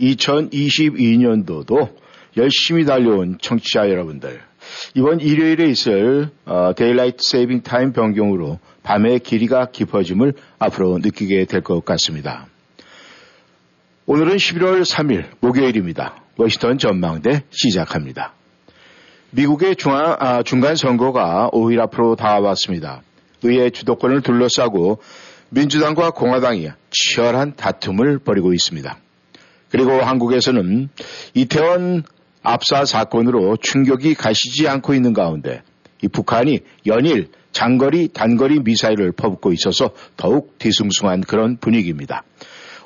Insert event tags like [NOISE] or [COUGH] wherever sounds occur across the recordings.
2022년도도 열심히 달려온 청취자 여러분들 이번 일요일에 있을 어, daylight saving time 변경으로 밤의 길이가 깊어짐을 앞으로 느끼게 될 것 같습니다. 오늘은 11월 3일 목요일입니다. 워싱턴 전망대 시작합니다. 미국의 중앙, 아, 중간 선거가 5일 앞으로 다가왔습니다. 의회 주도권을 둘러싸고 민주당과 공화당이 치열한 다툼을 벌이고 있습니다. 그리고 한국에서는 이태원 압사 사건으로 충격이 가시지 않고 있는 가운데 이 북한이 연일 장거리 단거리 미사일을 퍼붓고 있어서 더욱 뒤숭숭한 그런 분위기입니다.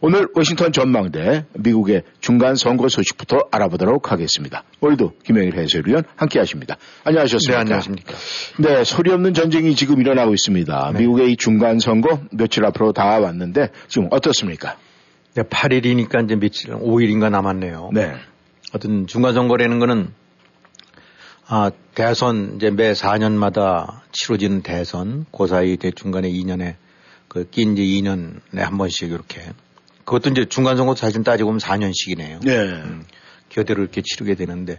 오늘 워싱턴 전망대 미국의 중간 선거 소식부터 알아보도록 하겠습니다. 오늘도 김영일 해설위원 함께 하십니다. 안녕하셨습니까? 네, 안녕하십니까. 네, 소리 없는 전쟁이 지금 일어나고 있습니다. 네. 미국의 이 중간 선거 며칠 앞으로 다가왔는데 지금 어떻습니까? 네, 8일이니까 이제 며칠, 5일인가 남았네요. 네. 어떤 중간선거라는 거는, 아, 대선, 이제 매 4년마다 치러지는 대선, 그 사이 대 중간에 2년에, 그, 낀 이제 2년에 한 번씩 이렇게. 그것도 이제 중간선거 사실 따지고 보면 4년씩이네요. 네. 교대로 이렇게 치르게 되는데,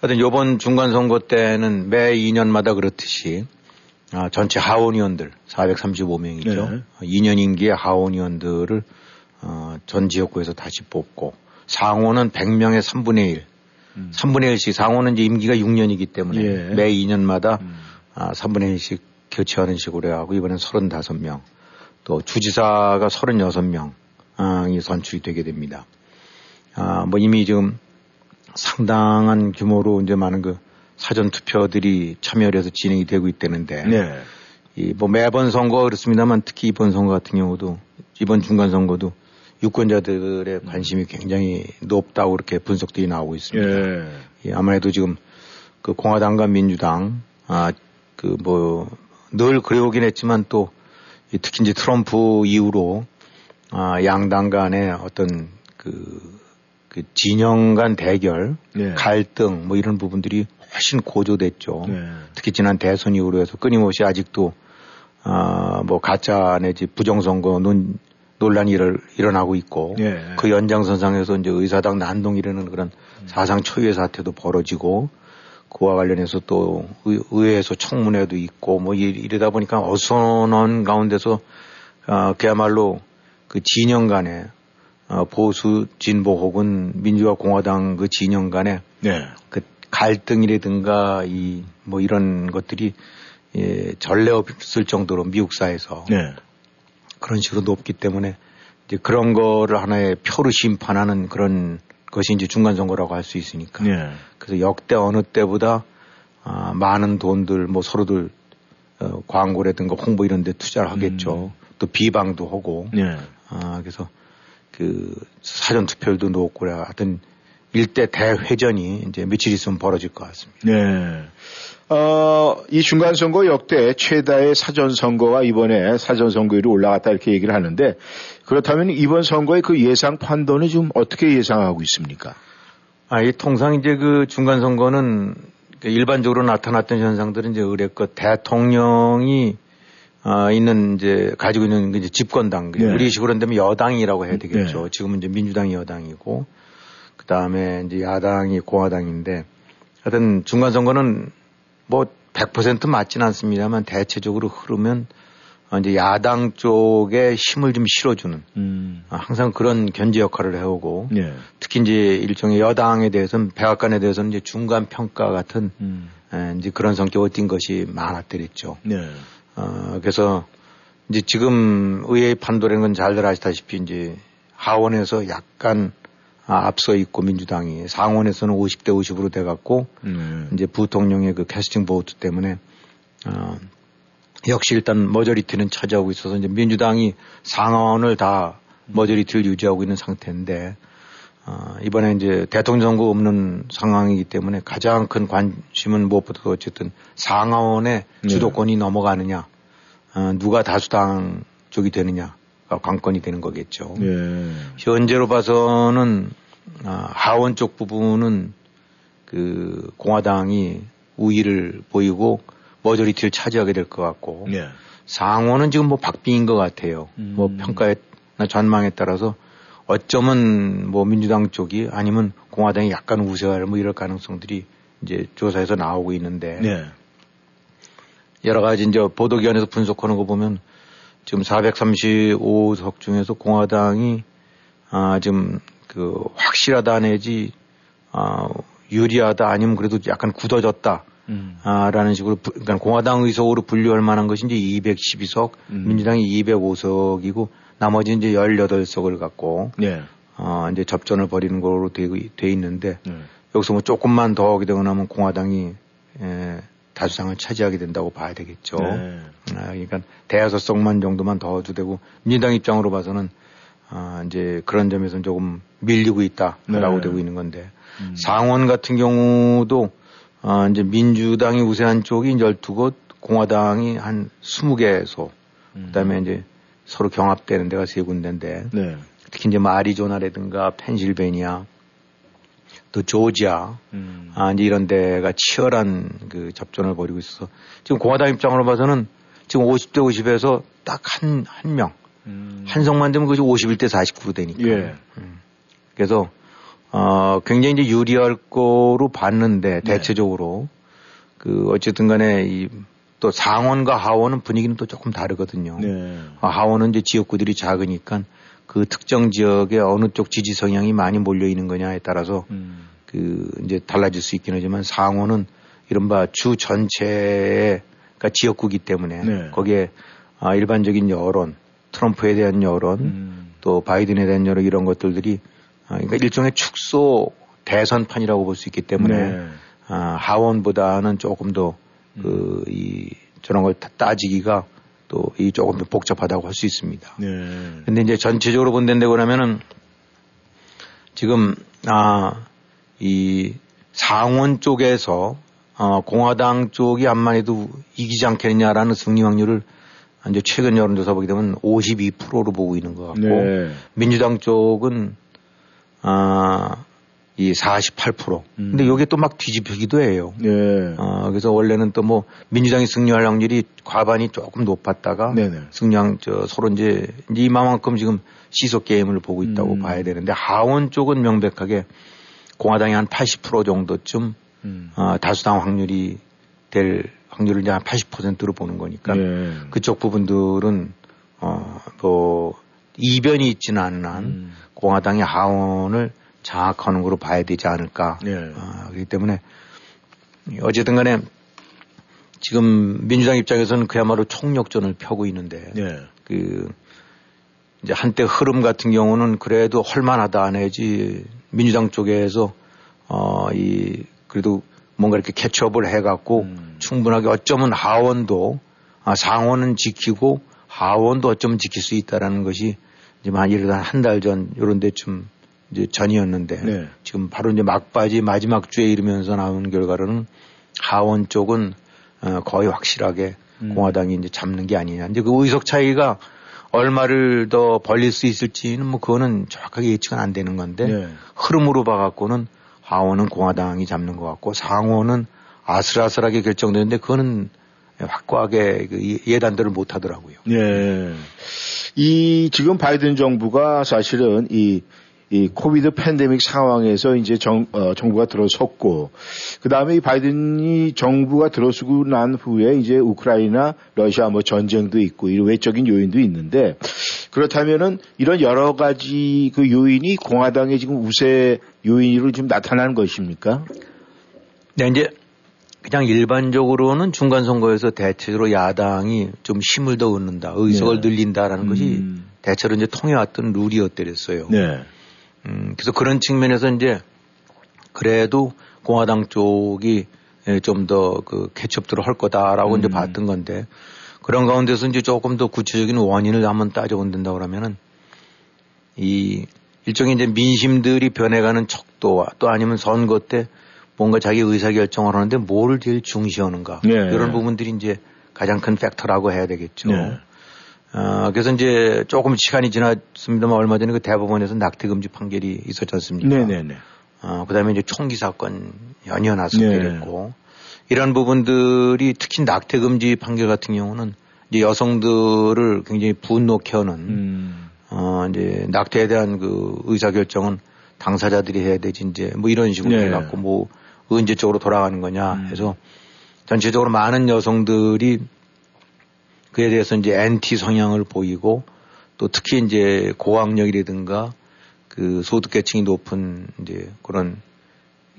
하여튼 요번 중간선거 때는 매 2년마다 그렇듯이, 아, 전체 하원의원들 435명이죠. 네. 2년 임기의 하원의원들을 어, 전 지역구에서 다시 뽑고 상원은 100명의 3분의 1. 3분의 1씩 상원은 이제 임기가 6년이기 때문에 음. 예. 매 2년마다 음. 아, 3분의 1씩 교체하는 식으로 하고 이번엔 35명. 또 주지사가 36명 이 선출이 되게 됩니다. 아, 뭐 이미 지금 상당한 규모로 이제 많은 그 사전 투표들이 참여를 해서 진행이 되고 있다는데 네. 이뭐 매번 선거 그렇습니다만 특히 이번 선거 같은 경우도 이번 중간 선거도 유권자들의 관심이 굉장히 높다고 이렇게 분석들이 나오고 있습니다. 예. 예, 아무래도 지금 그 공화당과 민주당 아 그 뭐 늘 그래오긴 했지만 또이 특히 이제 트럼프 이후로 아 양당 간의 어떤 그, 그 진영 간 대결, 네. 갈등 뭐 이런 부분들이 훨씬 고조됐죠. 네. 특히 지난 대선 이후로 해서 끊임없이 아직도 아뭐 가짜 내지 부정선거 논, 논란이 일어, 일어나고 있고 예. 그 연장선상에서 이제 의사당 난동이라는 그런 사상 초유의 사태도 벌어지고 그와 관련해서 또 의, 의회에서 청문회도 있고 뭐 이- 이러다 보니까 어선한 가운데서 아 그야말로 그 진영 간에 어, 보수 진보 혹은 민주화 공화당 그 진영 간에 네. 그 갈등이라든가 이 뭐 이런 것들이 예, 전례 없을 정도로 미국 사회에서 네. 그런 식으로 높기 때문에 이제 그런 거를 하나의 표로 심판하는 그런 것이 이제 중간 선거라고 할 수 있으니까. 네. 그래서 역대 어느 때보다 아, 많은 돈들 뭐 서로들 어, 광고라든가 홍보 이런 데 투자를 하겠죠. 또 비방도 하고. 네. 아, 그래서 그 사전 투표율도 높고. 하여튼 일대 대회전이 이제 며칠 있으면 벌어질 것 같습니다. 네. 어, 이 중간선거 역대 최다의 사전선거가 이번에 사전선거율이 올라갔다 이렇게 얘기를 하는데 그렇다면 이번 선거의 그 예상 판도는 좀 어떻게 예상하고 있습니까? 아, 이 통상 이제 그 중간 선거는 그 일반적으로 나타났던 현상들은 이제 의뢰껏 대통령이 아, 있는 이제 가지고 있는 그 이제 집권당 네. 우리 식으로 한다면 여당이라고 해야 되겠죠. 네. 지금은 이제 민주당이 여당이고 그 다음에 이제 야당이 공화당인데 하여튼 중간 선거는 뭐 100% 맞지는 않습니다만 대체적으로 흐르면 어, 이제 야당 쪽에 힘을 좀 실어주는 음. 아, 항상 그런 견제 역할을 해오고 네. 특히 이제 일종의 여당에 대해서는 백악관에 대해서는 이제 중간 평가 같은 음. 에, 이제 그런 성격을 띈 것이 많았더랬죠. 네. 어, 그래서 이제 지금 의회의 판도라는 건 잘들 아시다시피 이제 하원에서 약간 아, 앞서 있고 민주당이 상원에서는 50대 50으로 돼갖고 음. 이제 부통령의 그 캐스팅 보트 때문에 어, 역시 일단 머저리티는 차지하고 있어서 이제 민주당이 상원을 다 머저리티를 유지하고 있는 상태인데 어, 이번에 이제 대통령 선거 없는 상황이기 때문에 가장 큰 관심은 무엇보다도 어쨌든 상하원의 네. 주도권이 넘어가느냐, 어, 누가 다수당 쪽이 되느냐 가 관건이 되는 거겠죠. 네. 현재로 봐서는 아, 하원 쪽 부분은 그 공화당이 우위를 보이고 머저리티를 차지하게 될 것 같고 네. 상원은 지금 뭐 박빙인 것 같아요. 음. 뭐 평가에 전망에 따라서 어쩌면 뭐 민주당 쪽이 아니면 공화당이 약간 우세할 뭐 이럴 가능성들이 이제 조사에서 나오고 있는데 네. 여러 가지 이제 보도기관에서 분석하는 거 보면 지금 435석 중에서 공화당이 아 지금 그 확실하다 내지 아 유리하다 아니면 그래도 약간 굳어졌다. 음. 아, 라는 식으로, 부, 그러니까 공화당 의석으로 분류할 만한 것이 이제 212석, 음. 민주당이 205석이고, 나머지 이제 18석을 갖고, 네. 어, 이제 접전을 벌이는 거로 돼, 돼 있는데, 네. 여기서 뭐 조금만 더 하게 되고 나면 공화당이, 에, 다수상을 차지하게 된다고 봐야 되겠죠. 네. 아, 그러니까 대여섯 석만 정도만 더 해도 되고, 민주당 입장으로 봐서는, 아, 이제 그런 점에서는 조금 밀리고 있다라고 네. 되고 있는 건데, 음. 상원 같은 경우도, 아, 이제 민주당이 우세한 쪽이 12곳, 공화당이 한 20개소, 음. 그 다음에 이제 서로 경합되는 데가 세 군데인데 네. 특히 이제 마리조나라든가 펜실베니아 또 조지아 음. 아 이제 이런 데가 치열한 그 접전을 벌이고 있어서 지금 공화당 입장으로 봐서는 지금 50대 50에서 딱 한 한 명. 음. 한 성만 되면 그것이 51대 49로 되니까. 예. 음. 그래서 어 굉장히 이제 유리할 거로 봤는데 네. 대체적으로 그 어쨌든 간에 이 또 상원과 하원은 분위기는 또 조금 다르거든요. 네. 아, 하원은 이제 지역구들이 작으니까 그 특정 지역에 어느 쪽 지지 성향이 많이 몰려 있는 거냐에 따라서 음. 그 이제 달라질 수 있긴 하지만 상원은 이른바 주 전체의 그러니까 지역구기 때문에 네. 거기에 아, 일반적인 여론, 트럼프에 대한 여론, 음. 또 바이든에 대한 여론 이런 것들이 아, 그러니까 일종의 축소 대선판이라고 볼 수 있기 때문에 네. 아, 하원보다는 조금 더 그, 이, 저런 걸 따지기가 또 이 조금 더 복잡하다고 할 수 있습니다. 네. 근데 이제 전체적으로 본다는데 그러면은 지금, 아, 이 상원 쪽에서 어, 공화당 쪽이 암만 해도 이기지 않겠느냐라는 승리 확률을 이제 최근 여론조사 보게 되면 52%로 보고 있는 것 같고 네. 민주당 쪽은 아, 이 48%. 음. 근데 이게 또 막 뒤집히기도 해요. 네. 어, 그래서 원래는 또 뭐 민주당이 승리할 확률이 과반이 조금 높았다가 네네. 승량 저 서로 이제 이만큼 지금 시속 게임을 보고 있다고 음. 봐야 되는데 하원 쪽은 명백하게 공화당이 한 80% 정도쯤 음. 어, 다수당 확률이 될 확률을 이제 한 80%로 보는 거니까 네. 그쪽 부분들은 어뭐 이변이 있지는 않은 한 음. 공화당의 하원을 장악하는 거로 봐야 되지 않을까. 네. 어, 그렇기 때문에 어쨌든 간에 지금 민주당 입장에서는 그야말로 총력전을 펴고 있는데 네. 그 이제 한때 흐름 같은 경우는 그래도 헐만하다 내지 민주당 쪽에서 어 이 그래도 뭔가 이렇게 캐치업을 해갖고 음. 충분하게 어쩌면 하원도 아, 상원은 지키고 하원도 어쩌면 지킬 수 있다라는 것이 이제 만 들어 한달 전 요런 데쯤 이제 전이었는데 네. 지금 바로 이제 막바지 마지막 주에 이르면서 나온 결과로는 하원 쪽은 어, 거의 확실하게 음. 공화당이 이제 잡는 게 아니냐. 이제 그 의석 차이가 얼마를 더 벌릴 수 있을지는 뭐 그거는 정확하게 예측은 안 되는 건데 네. 흐름으로 봐갖고는 하원은 공화당이 잡는 것 같고 상원은 아슬아슬하게 결정되는데 그거는 확고하게 그 예단들을 못 하더라고요. 네. 이 지금 바이든 정부가 사실은 이 이 코비드 팬데믹 상황에서 이제 정, 어, 정부가 들어섰고, 그 다음에 이 바이든이 정부가 들어서고 난 후에 이제 우크라이나, 러시아 뭐 전쟁도 있고, 이런 외적인 요인도 있는데, 그렇다면은 이런 여러 가지 그 요인이 공화당의 지금 우세 요인으로 지금 나타나는 것입니까? 네, 이제 그냥 일반적으로는 중간 선거에서 대체적으로 야당이 좀 힘을 더 얻는다, 의석을 네. 늘린다라는 음. 것이 대체로 이제 통해왔던 룰이었더랬어요. 네. 음, 그래서 그런 측면에서 이제 그래도 공화당 쪽이 예, 좀더 그 개첩들을 할 거다라고 음. 이제 봤던 건데 그런 가운데서 이제 조금 더 구체적인 원인을 한번 따져본다고 그러면은 이 일종의 이제 민심들이 변해가는 척도와 또 아니면 선거 때 뭔가 자기 의사 결정을 하는데 뭐를 제일 중시하는가 네. 이런 부분들이 이제 가장 큰 팩터라고 해야 되겠죠. 네. 어, 그래서 이제 조금 시간이 지났습니다만 얼마 전에 그 대법원에서 낙태 금지 판결이 있었지 않습니까? 네네네. 어, 그 다음에 이제 총기 사건 연이어 났었게 네. 이런 부분들이 특히 낙태 금지 판결 같은 경우는 이제 여성들을 굉장히 분노케 하는, 음. 어, 이제 낙태에 대한 그 의사결정은 당사자들이 해야 되지, 이제 뭐 이런 식으로 네. 해갖고 뭐 언제 쪽으로 돌아가는 거냐 음. 해서 전체적으로 많은 여성들이 그에 대해서 이제 엔티 성향을 보이고 또 특히 이제 고학력이라든가 그 소득계층이 높은 이제 그런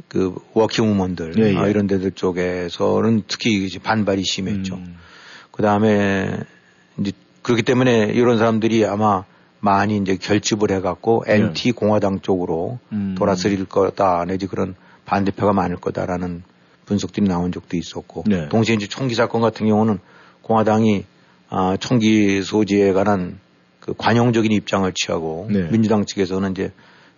그 working woman들 예, 예. 아, 이런 데들 쪽에서는 특히 이제 반발이 심했죠. 음. 그 다음에 이제 그렇기 때문에 이런 사람들이 아마 많이 이제 결집을 해갖고 네. 엔티 공화당 쪽으로 음. 돌아서릴 거다 내지 그런 반대표가 많을 거다라는 분석들이 나온 적도 있었고 네. 동시에 이제 총기 사건 같은 경우는 공화당이 아, 총기 소지에 관한 그 관용적인 입장을 취하고 네. 민주당 측에서는 이제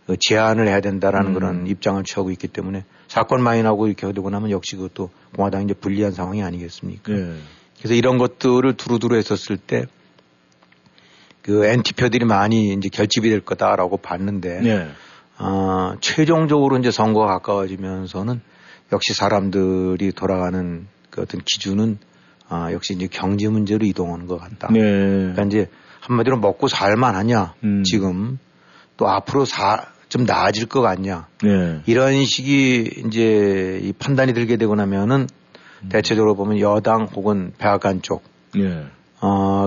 그 제한을 해야 된다라는 음. 그런 입장을 취하고 있기 되문에 사건 많이 나고 이렇게 되고 나면 역시 그것도 공화당이 이제 불리한 상황이 아니겠습니까? 네. 그래서 이런 것들을 두루두루 했었을 때 그 엔티표들이 많이 이제 결집이 될 거다라고 봤는데 네. 아, 최종적으로 이제 선거가 가까워지면서는 역시 사람들이 돌아가는 그 어떤 기준은 아, 역시 이제 경제 문제로 이동하는 것 같다. 네. 그러니까 이제 한마디로 먹고 살만하냐 음. 지금 또 앞으로 사, 좀 나아질 것 같냐 네. 이런 식이 이제 이 판단이 들게 되고 나면은 음. 대체적으로 보면 여당 혹은 백악관 네.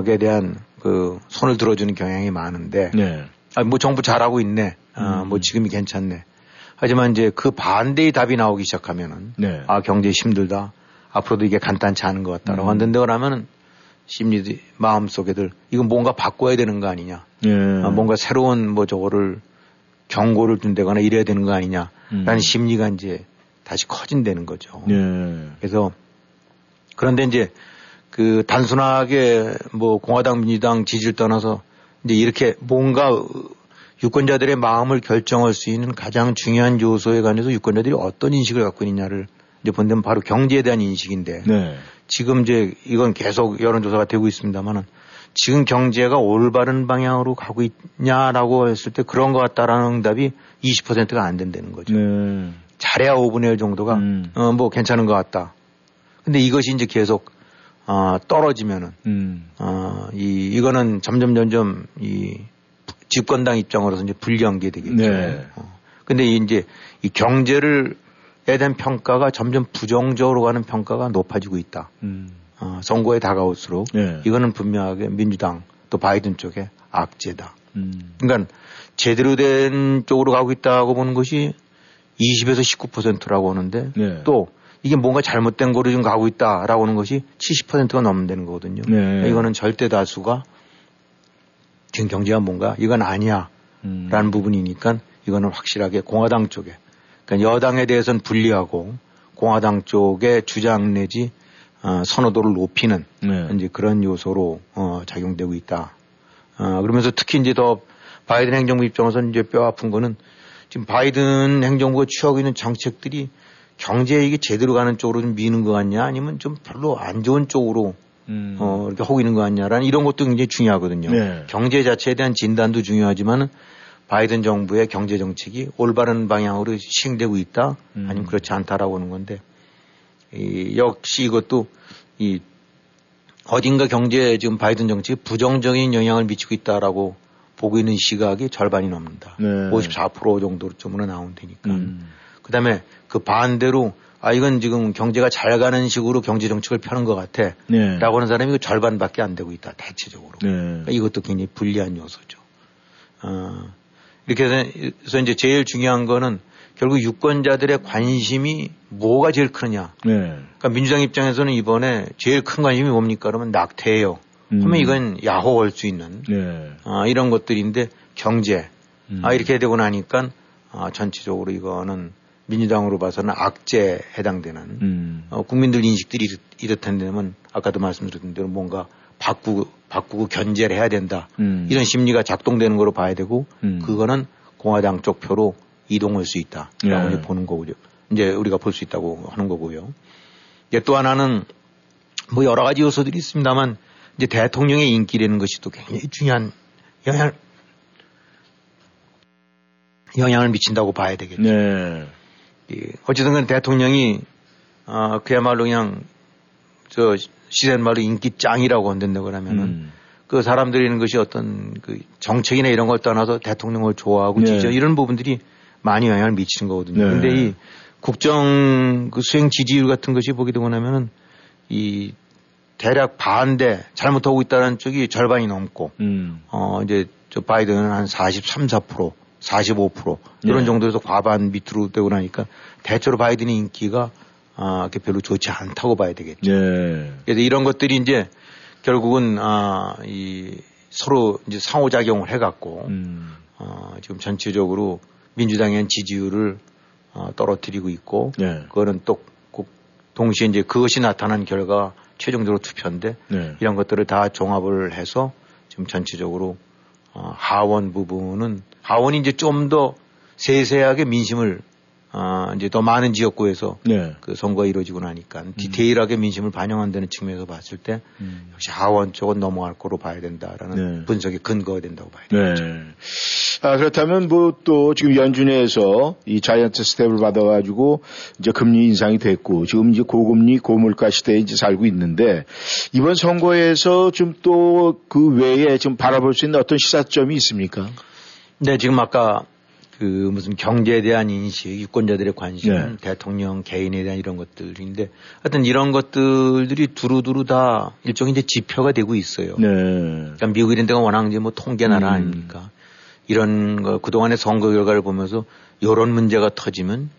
쪽에 대한 그 손을 들어주는 경향이 많은데 네. 아, 뭐 정부 잘하고 있네. 아, 음. 뭐 지금이 괜찮네. 하지만 이제 그 반대의 답이 나오기 시작하면은 네. 아 경제 힘들다. 앞으로도 이게 간단치 않은 것 같다라고 음. 한다고 그러면은 심리 마음 속에들 이건 뭔가 바꿔야 되는 거 아니냐. 네. 아, 뭔가 새로운 뭐 저거를 경고를 준다거나 이래야 되는 거 아니냐라는 음. 심리가 이제 다시 커진다는 거죠. 네. 그래서 그런데 이제 그 단순하게 뭐 공화당 민주당 지지를 떠나서 이제 이렇게 뭔가 유권자들의 마음을 결정할 수 있는 가장 중요한 요소에 관해서 유권자들이 어떤 인식을 갖고 있느냐를 이제 본다면 바로 경제에 대한 인식인데 네. 지금 이제 이건 계속 여론조사가 되고 있습니다만은 지금 경제가 올바른 방향으로 가고 있냐라고 했을 때 그런 것 같다라는 응답이 20%가 안 된다는 거죠. 네. 잘해야 5분의 1 정도가 음. 어, 뭐 괜찮은 것 같다. 근데 이것이 이제 계속 어, 떨어지면은 음. 어, 이 이거는 점점 점점 이 집권당 입장으로서 이제 불리한 게 되겠죠. 네. 어. 근데 이 이제 이 경제를 에 대한 평가가 점점 부정적으로 가는 평가가 높아지고 있다. 음. 어, 선거에 다가올수록 네. 이거는 분명하게 민주당 또 바이든 쪽의 악재다. 음. 그러니까 제대로 된 쪽으로 가고 있다고 보는 것이 20에서 19%라고 하는데 네. 또 이게 뭔가 잘못된 거로 좀 가고 있다라고 하는 것이 70%가 넘는 거거든요. 네. 이거는 절대 다수가 지금 경제가 뭔가 이건 아니야 음. 라는 부분이니까 이거는 확실하게 공화당 쪽에 그러니까 여당에 대해서는 불리하고 공화당 쪽의 주장 내지 어, 선호도를 높이는 네. 이제 그런 요소로 어, 작용되고 있다. 어, 그러면서 특히 이제 더 바이든 행정부 입장에서는 이제 뼈 아픈 거는 지금 바이든 행정부가 취하고 있는 정책들이 경제에 이게 제대로 가는 쪽으로 좀 미는 것 같냐 아니면 좀 별로 안 좋은 쪽으로 음. 어, 이렇게 있는 것 같냐라는 이런 것도 굉장히 중요하거든요. 네. 경제 자체에 대한 진단도 중요하지만은 바이든 정부의 경제 정책이 올바른 방향으로 시행되고 있다 음. 아니면 그렇지 않다라고 하는 건데 이, 역시 이것도 이 어딘가 경제에 지금 바이든 정책이 부정적인 영향을 미치고 있다라고 보고 있는 시각이 절반이 넘는다. 네. 54% 정도 쪽으로 나온다니까. 음. 그 다음에 그 반대로 아, 이건 지금 경제가 잘 가는 식으로 경제 정책을 펴는 것 같아. 네. 라고 하는 사람이 그 절반밖에 안 되고 있다. 대체적으로. 네. 그러니까 이것도 굉장히 불리한 요소죠. 어, 이렇게 해서 이제 제일 중요한 거는 결국 유권자들의 관심이 뭐가 제일 크느냐. 네. 그러니까 민주당 입장에서는 이번에 제일 큰 관심이 뭡니까? 그러면 낙태예요. 음. 하면 이건 야호할 수 있는 네. 아, 이런 것들인데 경제. 음. 아, 이렇게 되고 나니까 아, 전체적으로 이거는 민주당으로 봐서는 악재에 해당되는 음. 어, 국민들 인식들이 이렇- 이렇다면 아까도 말씀드렸던 대로 뭔가 바꾸고 바꾸고 견제를 해야 된다. 음. 이런 심리가 작동되는 거로 봐야 되고 음. 그거는 공화당 쪽 표로 이동할 수 있다라고 네. 이제 보는 거고요. 이제 우리가 볼 수 있다고 하는 거고요. 이제 또 하나는 뭐 여러 가지 요소들이 있습니다만 이제 대통령의 인기라는 것이 또 굉장히 중요한 영향 영향을 미친다고 봐야 되겠죠. 네. 예, 어쨌든 간 대통령이 아 그야말로 그냥 저 시대는 말로 인기 짱이라고 한다고 그러면은 음. 그 사람들이 있는 것이 어떤 그 정책이나 이런 걸 떠나서 대통령을 좋아하고 네. 지지하고 이런 부분들이 많이 영향을 미치는 거거든요. 네. 근데 이 국정 그 수행 지지율 같은 것이 보게 되고 나면은 이 대략 반대 잘못하고 있다는 쪽이 절반이 넘고 음. 어 이제 저 바이든은 한 43, 4%, 45% 이런 네. 정도에서 과반 밑으로 되고 나니까 대체로 바이든의 인기가 아, 그게 별로 좋지 않다고 봐야 되겠죠. 네. 그래서 이런 것들이 이제 결국은 아, 이 서로 이제 상호작용을 해갖고 음. 어, 지금 전체적으로 민주당의 지지율을 어, 떨어뜨리고 있고 네. 그거는 또꼭 동시에 이제 그것이 나타난 결과 최종적으로 투표인데 네. 이런 것들을 다 종합을 해서 지금 전체적으로 어, 하원 부분은 하원이 이제 좀 더 세세하게 민심을 어, 이제 더 많은 지역구에서 네. 그 선거가 이루어지고 나니까 디테일하게 민심을 반영한다는 측면에서 봤을 때 음. 역시 하원 쪽은 넘어갈 거로 봐야 된다라는 네. 분석이 근거가 된다고 봐야 돼요. 네. 아, 그렇다면 뭐 또 지금 연준에서 이 자이언트 스텝을 받아가지고 이제 금리 인상이 됐고 지금 이제 고금리 고물가 시대에 이제 살고 있는데 이번 선거에서 좀 또 그 외에 좀 바라볼 수 있는 어떤 시사점이 있습니까? 네, 지금 아까 그 무슨 경제에 대한 인식, 유권자들의 관심, 네. 대통령 개인에 대한 이런 것들인데 하여튼 이런 것들이 두루두루 다 일종의 이제 지표가 되고 있어요. 네. 그러니까 미국 이런 데가 워낙 이제 뭐 통계 나라 음. 아닙니까? 이런 거 그동안의 선거 결과를 보면서 이런 문제가 터지면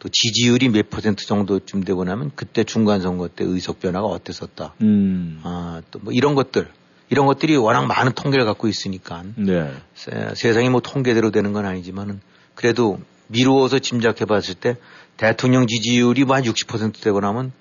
또 지지율이 몇 퍼센트 정도쯤 되고 나면 그때 중간 선거 때 의석 변화가 어땠었다. 음. 아, 또 뭐 이런 것들. 이런 것들이 워낙 많은 통계를 갖고 있으니까 네. 세, 세상이 뭐 통계대로 되는 건 아니지만은 그래도 미루어서 짐작해 봤을 때 대통령 지지율이 뭐 한 60% 되고 나면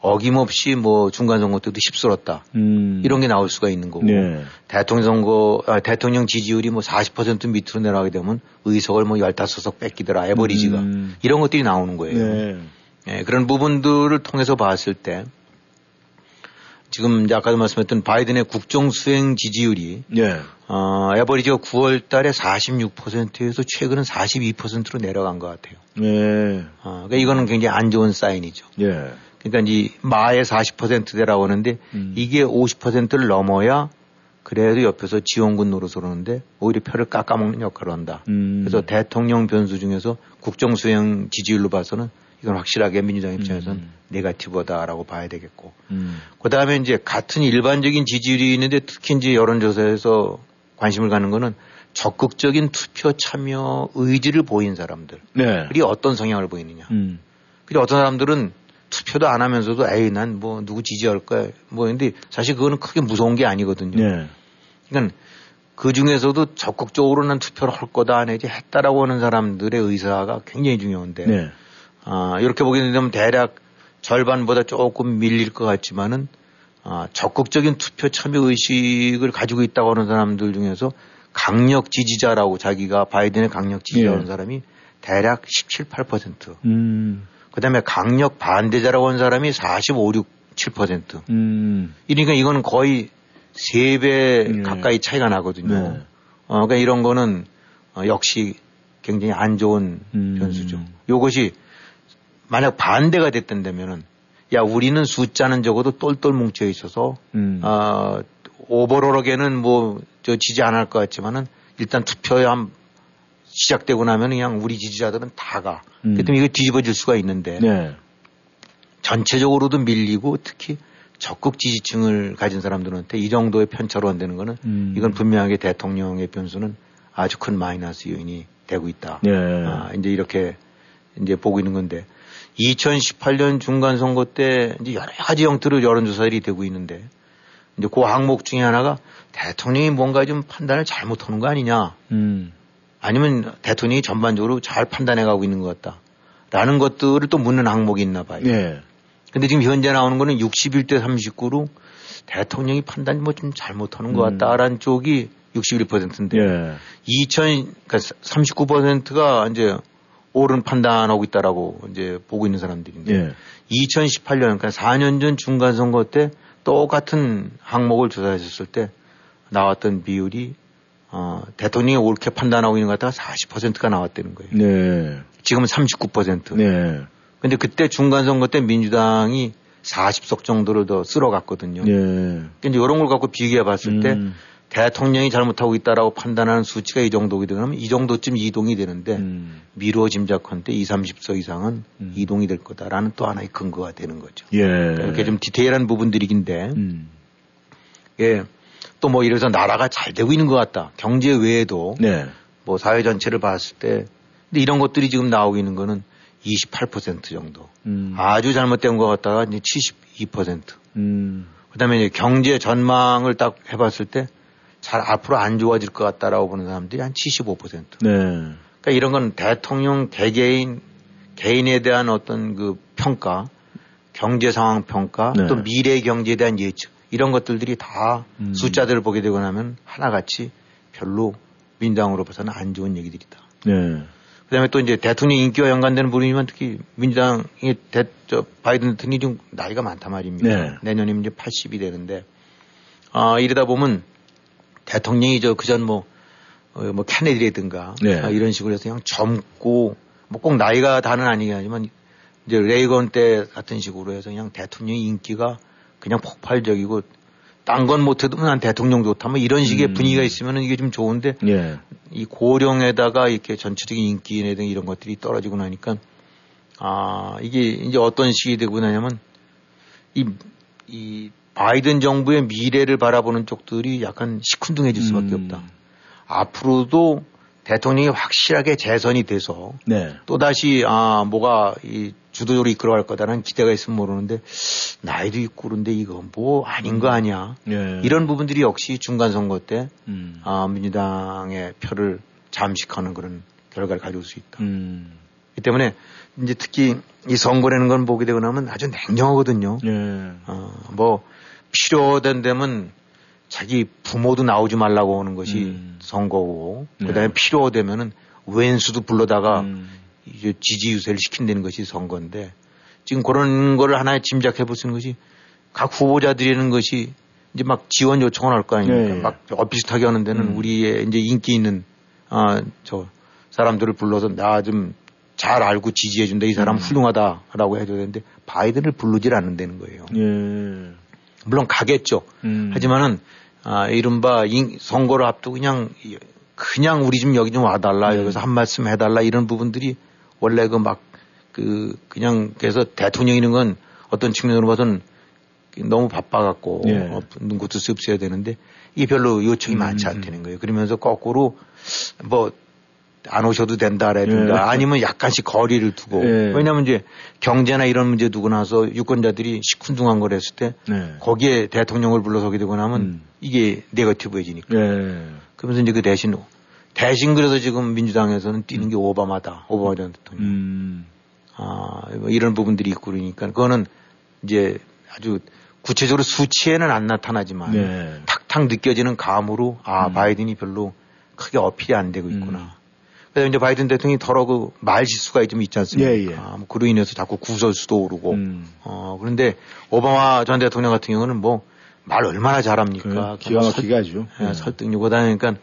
어김없이 뭐 중간 선거 때도 휩쓸었다. 음. 이런 게 나올 수가 있는 거고. 네. 대통령 선거, 아, 대통령 지지율이 뭐 40% 밑으로 내려가게 되면 의석을 뭐 15석 뺏기더라. 에버리지가. 음. 이런 것들이 나오는 거예요. 네. 예, 그런 부분들을 통해서 봤을 때 지금 이제 아까도 말씀했던 바이든의 국정 수행 지지율이 네. 어, 에버리지가 9월 달에 46%에서 최근은 42%로 내려간 것 같아요. 네. 어, 그러니까 이거는 굉장히 안 좋은 사인이죠. 네. 그러니까 이 마의 40%대라고 하는데 음. 이게 50%를 넘어야 그래도 옆에서 지원군 노릇을 하는데 오히려 표를 깎아먹는 역할을 한다. 음. 그래서 대통령 변수 중에서 국정 수행 지지율로 봐서는 이건 확실하게 민주당 입장에서는 음. 네가티브다라고 봐야 되겠고. 음. 그 다음에 이제 같은 일반적인 지지율이 있는데 특히 이제 여론조사에서 관심을 가는 거는 적극적인 투표 참여 의지를 보인 사람들. 네. 그리 어떤 성향을 보이느냐. 음. 그리고 어떤 사람들은 투표도 안 하면서도 에이 난 뭐 누구 지지할 거야. 뭐 근데 사실 그거는 크게 무서운 게 아니거든요. 네. 그러니까 그 중에서도 적극적으로 난 투표를 할 거다 내지 했다라고 하는 사람들의 의사가 굉장히 중요한데 네. 아, 이렇게 보게 되면 대략 절반보다 조금 밀릴 것 같지만은 아, 적극적인 투표 참여 의식을 가지고 있다고 하는 사람들 중에서 강력 지지자라고 자기가 바이든의 강력 지지자라는 예. 사람이 대략 17, 8%. 음. 그 다음에 강력 반대자라고 하는 사람이 45, 6, 7%. 음. 그러니까 이거는 거의 3배 예. 가까이 차이가 나거든요. 네. 어, 그러니까 이런 거는 어, 역시 굉장히 안 좋은 음. 변수죠. 요것이 만약 반대가 됐던다면은 야 우리는 숫자는 적어도 똘똘 뭉쳐 있어서 음. 어, 오버롤하게는 뭐 저 지지 안 할 것 같지만은 일단 투표에 한 시작되고 나면 그냥 우리 지지자들은 다 가. 음. 그때 이거 뒤집어질 수가 있는데 네. 전체적으로도 밀리고 특히 적극 지지층을 가진 사람들한테 이 정도의 편차로 한다는 거는 음. 이건 분명하게 대통령의 변수는 아주 큰 마이너스 요인이 되고 있다. 네. 아, 이제 이렇게 이제 보고 있는 건데 2018년 중간 선거 때 이제 여러 가지 형태로 여론조사들이 되고 있는데 이제 그 항목 중에 하나가 대통령이 뭔가 좀 판단을 잘못하는 거 아니냐 음. 아니면 대통령이 전반적으로 잘 판단해 가고 있는 것 같다. 라는 것들을 또 묻는 항목이 있나 봐요. 네. 근데 지금 현재 나오는 거는 61대 39로 대통령이 판단 뭐 좀 잘못하는 것 음. 같다라는 쪽이 61%인데 예. 2000 그러니까 39%가 이제 옳은 판단하고 있다라고 이제 보고 있는 사람들인데 예. 2018년 그러니까 4년 전 중간 선거 때 똑같은 항목을 조사했을 때 나왔던 비율이 어, 대통령이 옳게 판단하고 있는 것 같다가 40%가 나왔다는 거예요. 네. 지금은 39%. 네. 근데 그때 중간 선거 때 민주당이 40석 정도를 더 쓸어갔거든요. 예. 그러니까 이제 이런 걸 갖고 비교해 봤을 때 음. 대통령이 잘못하고 있다라고 판단하는 수치가 이 정도게 되면 이 정도쯤 이동이 되는데 음. 미루어 짐작컨대 2, 30석 이상은 음. 이동이 될 거다라는 또 하나의 근거가 되는 거죠. 예. 이렇게 좀 디테일한 부분들이긴데 음. 예. 또 뭐 이래서 나라가 잘 되고 있는 것 같다. 경제 외에도 네. 뭐 사회 전체를 봤을 때 근데 이런 것들이 지금 나오고 있는 거는 28% 정도. 음. 아주 잘못된 것 같다가 이제 72%. 음. 그다음에 이제 경제 전망을 딱 해봤을 때 잘 앞으로 안 좋아질 것 같다라고 보는 사람들이 한 75%. 네. 그러니까 이런 건 대통령 개개인 개인에 대한 어떤 그 평가, 경제 상황 평가, 네. 또 미래 경제에 대한 예측 이런 것들이 다 음. 숫자들을 보게 되고 나면 하나같이 별로 민주당으로 봐서는 안 좋은 얘기들이다. 네. 그다음에 또 이제 대통령 인기와 연관되는 부분이면 특히 민주당이 대, 저 바이든 대통령이 좀 나이가 많단 말입니다. 네. 내년이면 이제 80이 되는데 아 이러다 보면 대통령이 저 그전 뭐, 어, 뭐 케네디라든가 네. 아, 이런 식으로 해서 그냥 젊고 뭐 꼭 나이가 다는 아니긴 하지만 이제 레이건 때 같은 식으로 해서 그냥 대통령의 인기가 그냥 폭발적이고 딴 건 못해도 난 대통령 좋다 뭐 이런 식의 음. 분위기가 있으면은 이게 좀 좋은데 예. 이 고령에다가 이렇게 전체적인 인기나 등 이런 것들이 떨어지고 나니까 아 이게 이제 어떤 식이 되고 나냐면 이, 이 바이든 정부의 미래를 바라보는 쪽들이 약간 시큰둥해질 수밖에 음. 없다. 앞으로도 대통령이 확실하게 재선이 돼서 네. 또 다시 아 뭐가 이 주도적으로 이끌어갈 거다라는 기대가 있으면 모르는데 나이도 있고 그런데 이거 뭐 아닌 거 아니야. 예. 이런 부분들이 역시 중간 선거 때 음. 아, 민주당의 표를 잠식하는 그런 결과를 가져올 수 있다. 음. 이 때문에 이제 특히 이 선거라는 건 보게 되고 나면 아주 냉정하거든요. 예. 어, 뭐 필요된 데면 자기 부모도 나오지 말라고 하는 것이 음. 선거고 네. 그다음에 필요되면은 웬수도 불러다가 음. 이제 지지 유세를 시킨다는 것이 선거인데 지금 그런 거를 하나의 짐작해 볼수 있는 것이 각 후보자들이라는 것이 이제 막 지원 요청을 할 거 아닙니까? 네, 네. 막 비슷하게 하는 데는 음. 우리의 이제 인기 있는 아저 사람들을 불러서 나 좀 잘 알고 지지해 준다 이 사람 음. 훌륭하다라고 해줘야 되는데 바이든을 부르질 않는다는 거예요. 예. 물론 가겠죠. 음. 하지만은 아 이른바 인- 선거를 앞두고 그냥 이- 그냥 우리 좀 여기 좀 와달라 음. 여기서 한 말씀 해달라 이런 부분들이 원래 그 막그 그냥 그래서 대통령이는 건 어떤 측면으로 봐서는 너무 바빠갖고 예. 어, 눈꽃도 씁써야 되는데 이게 별로 요청이 음, 많지 음. 않다는 거예요. 그러면서 거꾸로 뭐 안 오셔도 된다라든가 예. 아니면 약간씩 거리를 두고 예. 왜냐하면 이제 경제나 이런 문제 두고 나서 유권자들이 시큰둥한 걸 했을 때 네. 거기에 대통령을 불러서게 되고 나면 음. 이게 네거티브해지니까. 예. 그러면서 이제 그 대신 대신 그래서 지금 민주당에서는 뛰는 게 오바마다. 오바마 전 대통령. 음. 아, 뭐 이런 부분들이 있고 그러니까 그거는 이제 아주 구체적으로 수치에는 안 나타나지만 네. 탁탁 느껴지는 감으로 아, 음. 바이든이 별로 크게 어필이 안 되고 있구나. 이제 바이든 대통령이 더러 그말 실수가 좀 있지 않습니까? 예, 예. 아, 뭐 그로 인해서 자꾸 구설수도 오르고 음. 어, 그런데 오바마 전 대통령 같은 경우는 뭐 말 얼마나 잘합니까? 그 기가 막히게 하죠. 예, 예. 설득력 그러니까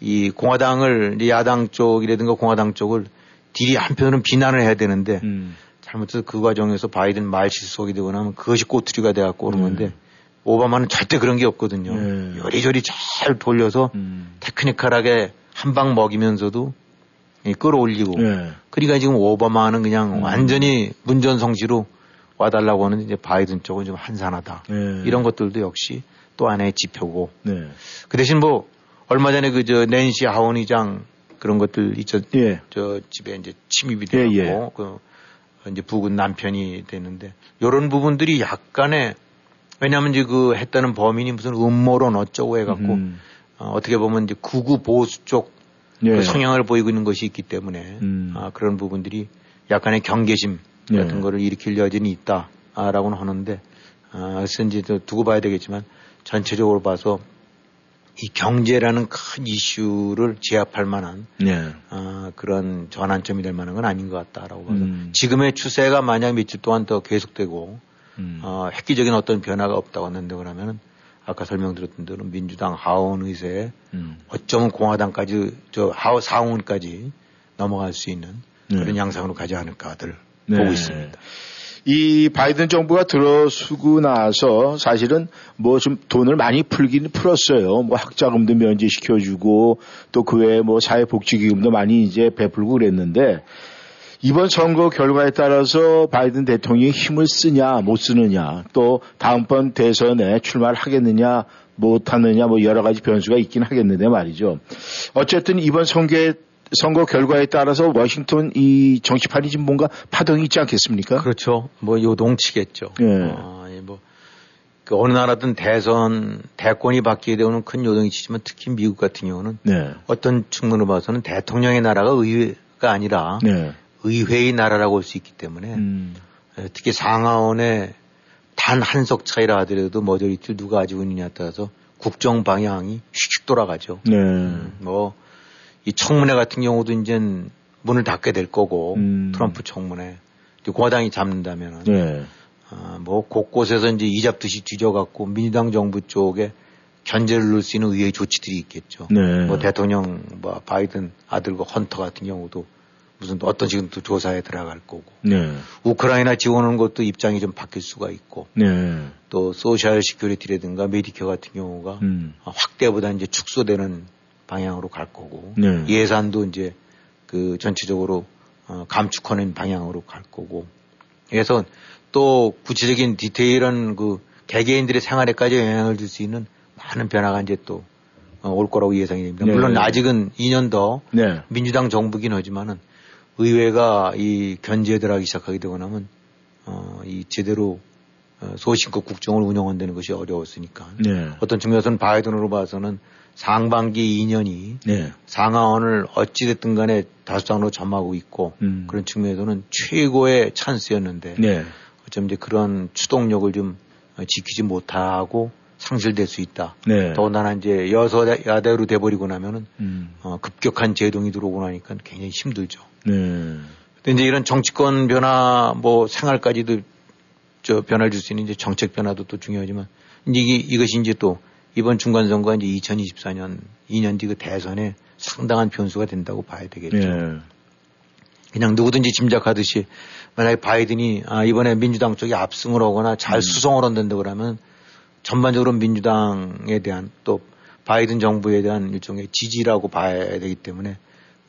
이 공화당을 야당 쪽이라든가 공화당 쪽을 딜이 한편으로는 비난을 해야 되는데 음. 잘못해서 그 과정에서 바이든 말 실수하게 되고 나면 그것이 꼬투리가 돼갖고 오는 음. 건데 오바마는 절대 그런 게 없거든요. 예. 요리조리 잘 돌려서 음. 테크니컬하게 한 방 먹이면서도 이 끌어올리고 예. 그러니까 지금 오바마는 그냥 음. 완전히 문전 성시로 와달라고 하는 이제 바이든 쪽은 좀 한산하다. 예. 이런 것들도 역시 또 하나의 지표고 네. 그 대신 뭐 얼마 전에 그 저 낸시 하원 의장 그런 것들 있죠. 예. 저 집에 이제 침입이 예, 되고 예. 그 이제 부군 남편이 되는데 이런 부분들이 약간의 왜냐하면 이제 그 했다는 범인이 무슨 음모론 어쩌고 해갖고 음. 어, 어떻게 보면 이제 구구 보수 쪽 예. 그 성향을 보이고 있는 것이 있기 때문에 음. 아, 그런 부분들이 약간의 경계심 예. 같은 거를 일으킬 여지는 있다라고는 하는데 아, 그래서 또 두고 봐야 되겠지만 전체적으로 봐서 이 경제라는 큰 이슈를 제압할 만한 네. 어, 그런 전환점이 될 만한 건 아닌 것 같다라고 봐서 음. 지금의 추세가 만약 며칠 동안 더 계속되고 음. 어, 획기적인 어떤 변화가 없다고 하는데 그러면은 아까 설명드렸던 대로 민주당 하원 의회에 음. 어쩌면 공화당까지 저 하원 상원까지 넘어갈 수 있는 네. 그런 양상으로 가지 않을까들 네. 보고 있습니다. 이 바이든 정부가 들어서고 나서 사실은 뭐 좀 돈을 많이 풀긴 풀었어요. 뭐 학자금도 면제시켜주고 또 그 외에 뭐 사회복지기금도 많이 이제 베풀고 그랬는데 이번 선거 결과에 따라서 바이든 대통령이 힘을 쓰냐 못 쓰느냐 또 다음번 대선에 출마를 하겠느냐 못하느냐 뭐 여러 가지 변수가 있긴 하겠는데 말이죠. 어쨌든 이번 선거에 선거 결과에 따라서 워싱턴 이 정치판이 지금 뭔가 파동이 있지 않겠습니까? 그렇죠. 뭐 요동치겠죠. 예. 어, 이 뭐, 그 어느 나라든 대선, 대권이 바뀌게 되면 큰 요동이 치지만 특히 미국 같은 경우는 네. 어떤 측면으로 봐서는 대통령의 나라가 의회가 아니라 네. 의회의 나라라고 볼수 있기 때문에 음. 에, 특히 상하원의 단 한 석 차이라 하더라도 머저리티 누가 가지고 있느냐에 따라서 국정 방향이 휙 돌아가죠. 네. 뭐, 이 청문회 같은 경우도 이제 문을 닫게 될 거고, 음. 트럼프 청문회. 공화당이 잡는다면은, 네. 아, 뭐, 곳곳에서 이제 이잡듯이 뒤져갖고 민주당 정부 쪽에 견제를 넣을 수 있는 의외의 조치들이 있겠죠. 네. 뭐, 대통령, 뭐, 바이든 아들과 헌터 같은 경우도 무슨 어떤 지금 또 조사에 들어갈 거고, 네. 우크라이나 지원하는 것도 입장이 좀 바뀔 수가 있고, 네. 또 Social Security라든가 Medicare 같은 경우가 음. 확대보다 이제 축소되는 방향으로 갈 거고 네. 예산도 이제 그 전체적으로 어, 감축하는 방향으로 갈 거고 그래서 또 구체적인 디테일한 그 개개인들의 생활에까지 영향을 줄 수 있는 많은 변화가 이제 또 어, 올 거라고 예상이 됩니다. 네. 물론 아직은 2년 더 네. 민주당 정부긴 하지만은 의회가 이 견제에 들어가기 시작하게 되고 나면 어, 이 제대로 어, 소신껏 국정을 운영한다는 것이 어려웠으니까 네. 어떤 측면에서는 바이든으로 봐서는 상반기 2년이 네. 상하원을 어찌됐든 간에 다수당으로 점하고 있고 음. 그런 측면에서는 최고의 찬스였는데 네. 어쩜 이제 그런 추동력을 좀 어, 지키지 못하고 상실될 수 있다. 네. 더군다나 이제 여서 야대로 돼버리고 나면은 음. 어, 급격한 제동이 들어오고 나니까 굉장히 힘들죠. 네. 근데 이제 이런 정치권 변화, 뭐 생활까지도 저 변화를 줄 수 있는 이제 정책 변화도 또 중요하지만 이제 이게, 이것이 이제 또 이번 중간 선거가 이제 2024년 2년 뒤 그 대선에 상당한 변수가 된다고 봐야 되겠죠. 네. 그냥 누구든지 짐작하듯이 만약에 바이든이 아, 이번에 민주당 쪽이 압승을 하거나 잘 수성을 한다고 그러면 전반적으로 민주당에 대한 또 바이든 정부에 대한 일종의 지지라고 봐야 되기 때문에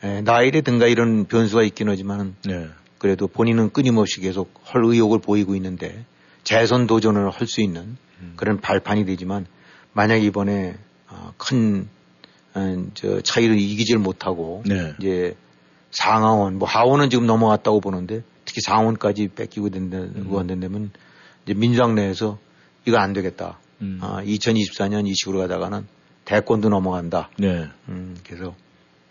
에, 나이라든가 이런 변수가 있긴 하지만은 네. 그래도 본인은 끊임없이 계속 헐 의욕을 보이고 있는데 재선 도전을 할 수 있는 그런 발판이 되지만 만약 이번에 어, 큰 어, 저 차이를 이기질 못하고 네. 이제 상하원 뭐 하원은 지금 넘어갔다고 보는데 특히 상원까지 뺏기고 된다고 한다면 이제 민주당 내에서 이거 안 되겠다. 음. 아, 2024년 이 식으로 가다가는 대권도 넘어간다. 네. 음, 그래서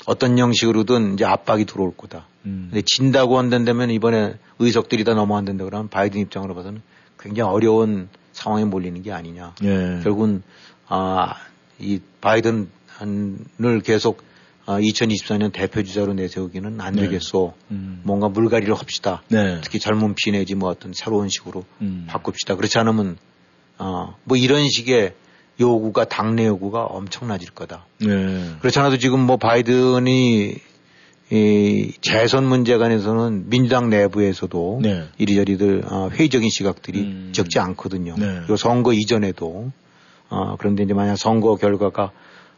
어떤 형식으로든 이제 압박이 들어올 거다. 음. 근데 진다고 한다면 이번에 의석들이 다 넘어간다 그러면 바이든 입장으로 봐서는 굉장히 어려운 상황에 몰리는 게 아니냐. 네. 결국은 아, 이 바이든을 계속 아, 2024년 대표 주자로 내세우기는 안 네. 되겠소. 음. 뭔가 물갈이를 합시다. 네. 특히 젊은 피 내지 뭐 어떤 새로운 식으로 음. 바꿉시다. 그렇지 않으면 어, 뭐 이런 식의 요구가 당내 요구가 엄청나질 거다. 네. 그렇지 않아도 지금 뭐 바이든이 이 재선 문제 관해서는 민주당 내부에서도 네. 이리저리들 어, 회의적인 시각들이 음. 적지 않거든요. 네. 요 선거 이전에도 어, 그런데 이제 만약 선거 결과가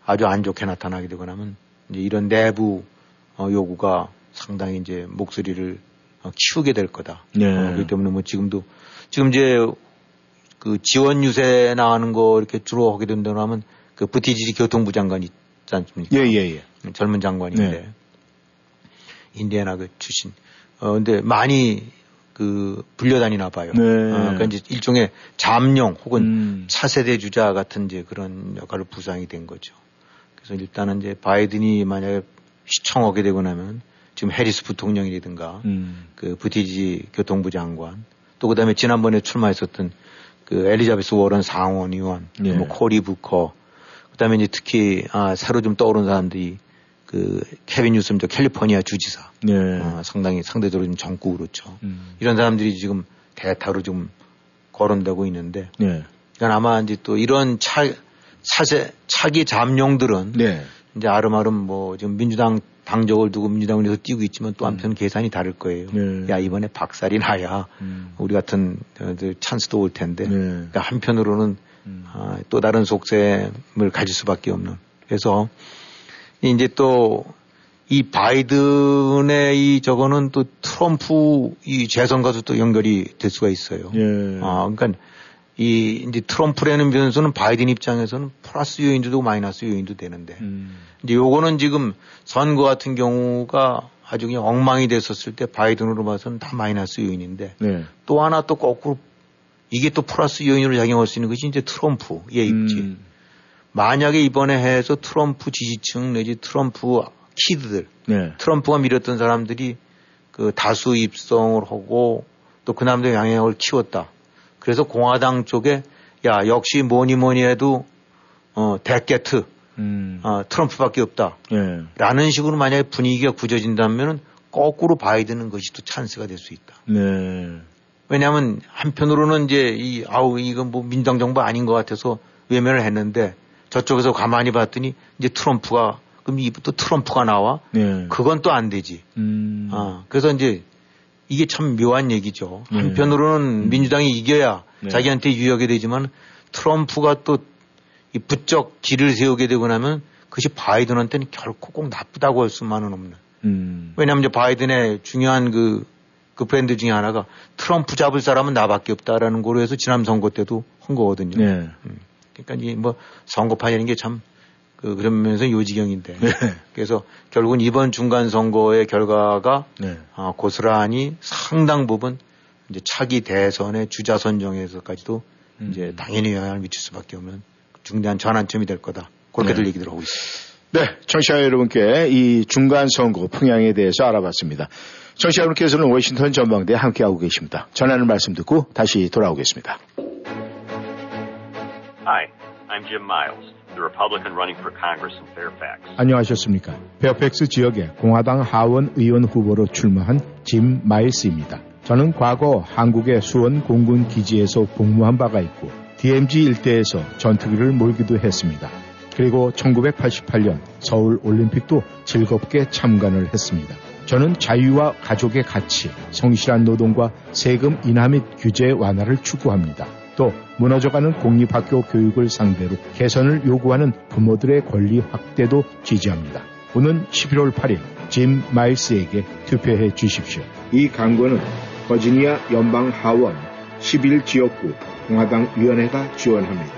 아주 안 좋게 나타나게 되고 나면 이제 이런 내부 어, 요구가 상당히 이제 목소리를 어, 키우게 될 거다. 네. 어, 그렇기 때문에 뭐 지금도 지금 이제 그 지원 유세 나가는 거 이렇게 주로 하게 된다고 하면 그 부티지 교통부 장관 있지 않습니까? 예, 예, 예. 젊은 장관인데 네. 인디애나 그 출신. 어 근데 많이 그 불려다니나 봐요. 네. 어, 그러니까 이제 일종의 잠룡 혹은 음. 차세대 주자 같은 이제 그런 역할을 부상이 된 거죠. 그래서 일단은 이제 바이든이 만약에 시청하게 되고 나면 지금 해리스 부통령이라든가 음. 그 부티지 교통부 장관 또 그다음에 지난번에 출마했었던 그 엘리자베스 워런 상원 의원 예. 뭐 코리 부커 그다음에 이제 특히 아, 새로 좀 떠오른 사람들이 그 개빈 저 캘리포니아 주지사 네. 어, 상당히 상대적으로 좀 젊고 그렇죠. 음. 이런 사람들이 지금 대타로 좀 거론되고 있는데 네. 그러니까 아마 이제 또 이런 차 차세 차기 잠룡들은 네. 이제 아름아름 뭐 지금 민주당 당적을 두고 민주당을 위해서 뛰고 있지만 또 한편 계산이 다를 거예요. 네. 야 이번에 박살이 나야 음. 우리 같은 어, 그 찬스도 올 텐데 네. 그러니까 한편으로는 음. 아, 또 다른 속셈을 가질 수밖에 없는 그래서 이제 또 이 바이든의 이 저거는 또 트럼프 이 재선과도 또 연결이 될 수가 있어요. 예. 아, 그러니까 이 이제 트럼프라는 변수는 바이든 입장에서는 플러스 요인도 되고 마이너스 요인도 되는데 음. 이제 요거는 지금 선거 같은 경우가 아주 그냥 엉망이 됐었을 때 바이든으로 봐서는 다 마이너스 요인인데 네. 또 하나 또 거꾸로 이게 또 플러스 요인으로 작용할 수 있는 것이 이제 트럼프의 입지. 음. 만약에 이번에 해서 트럼프 지지층 내지 트럼프 kid들, 네. 트럼프가 밀었던 사람들이 그 다수 입성을 하고 또그 사람들의 영향력을 키웠다. 그래서 공화당 쪽에 야 역시 뭐니 뭐니 해도 어 데게트 음. 어, 트럼프밖에 없다. 예. 라는 식으로 만약에 분위기가 굳어진다면은 거꾸로 바이든은 것이 또 찬스가 될 수 있다. 네. 왜냐하면 한편으로는 이제 이 아우 이건 뭐 민당 정부 아닌 것 같아서 외면을 했는데 저쪽에서 가만히 봤더니 이제 트럼프가 그럼 이부터 트럼프가 나와 네. 그건 또 안 되지. 음. 아 그래서 이제 이게 참 묘한 얘기죠. 네. 한편으로는 민주당이 이겨야 네. 자기한테 유리하게 되지만 트럼프가 또 이 부쩍 길을 세우게 되고 나면 그것이 바이든한테는 결코 꼭 나쁘다고 할 수만은 없는. 음. 왜냐하면 이제 바이든의 중요한 그, 그 브랜드 중에 하나가 트럼프 잡을 사람은 나밖에 없다라는 거로 해서 지난 선거 때도 한 거거든요. 네. 그러니까 이제 뭐 선거판이라는 게 참 그, 그런 면에서 요지경인데. 네. 그래서 결국은 이번 중간 선거의 결과가 네. 아, 고스란히 상당 부분 이제 차기 대선의 주자 선정에서까지도 음. 이제 당연히 영향을 미칠 수밖에 없는 중대한 전환점이 될 거다. 그렇게들 네. 얘기들 하고 있습니다. 네, 청취자 여러분께 이 중간 선거 풍향에 대해서 알아봤습니다. 청취자 여러분께서는 워싱턴 전망대에 함께하고 계십니다. 전하는 말씀 듣고 다시 돌아오겠습니다. Hi, I'm Jim Myles, the Republican running for Congress in Fairfax. 안녕하셨습니까? 페어팩스 지역에 공화당 하원 의원 후보로 출마한 짐 마일스입니다. 저는 과거 한국의 수원 공군 기지에서 복무한 바가 있고 DMZ 일대에서 전투기를 몰기도 했습니다. 그리고 1988년 서울 올림픽도 즐겁게 참관을 했습니다. 저는 자유와 가족의 가치, 성실한 노동과 세금 인하 및 규제 완화를 추구합니다. 또 무너져가는 공립학교 교육을 상대로 개선을 요구하는 부모들의 권리 확대도 지지합니다. 오는 11월 8일 짐 마일스에게 투표해 주십시오. 이 광고는 버지니아 연방 하원 11지역구 공화당 위원회가 지원합니다.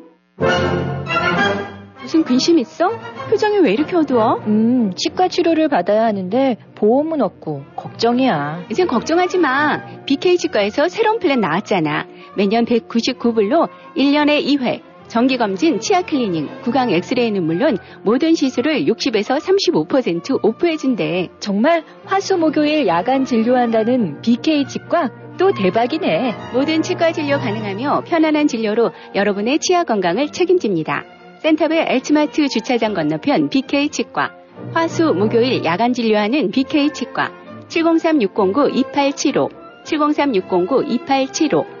무슨 근심 있어? 표정이 왜 이렇게 어두워? 음, 치과 치료를 받아야 하는데 보험은 없고 걱정이야. 이젠 걱정하지 마. BK 치과에서 새로운 플랜 나왔잖아. 매년 199불로 1년에 2회 정기검진, 치아 클리닝, 구강 엑스레이는 물론 모든 시술을 60에서 35% off해준대. 정말 화수목요일 야간 진료한다는 BK 치과 또 대박이네. 모든 치과 진료 가능하며 편안한 진료로 여러분의 치아 건강을 책임집니다. 센터베 엘츠마트 주차장 건너편 BK 치과. 화수 목요일 야간 진료하는 BK 치과. 703-609-2875. 703-609-2875.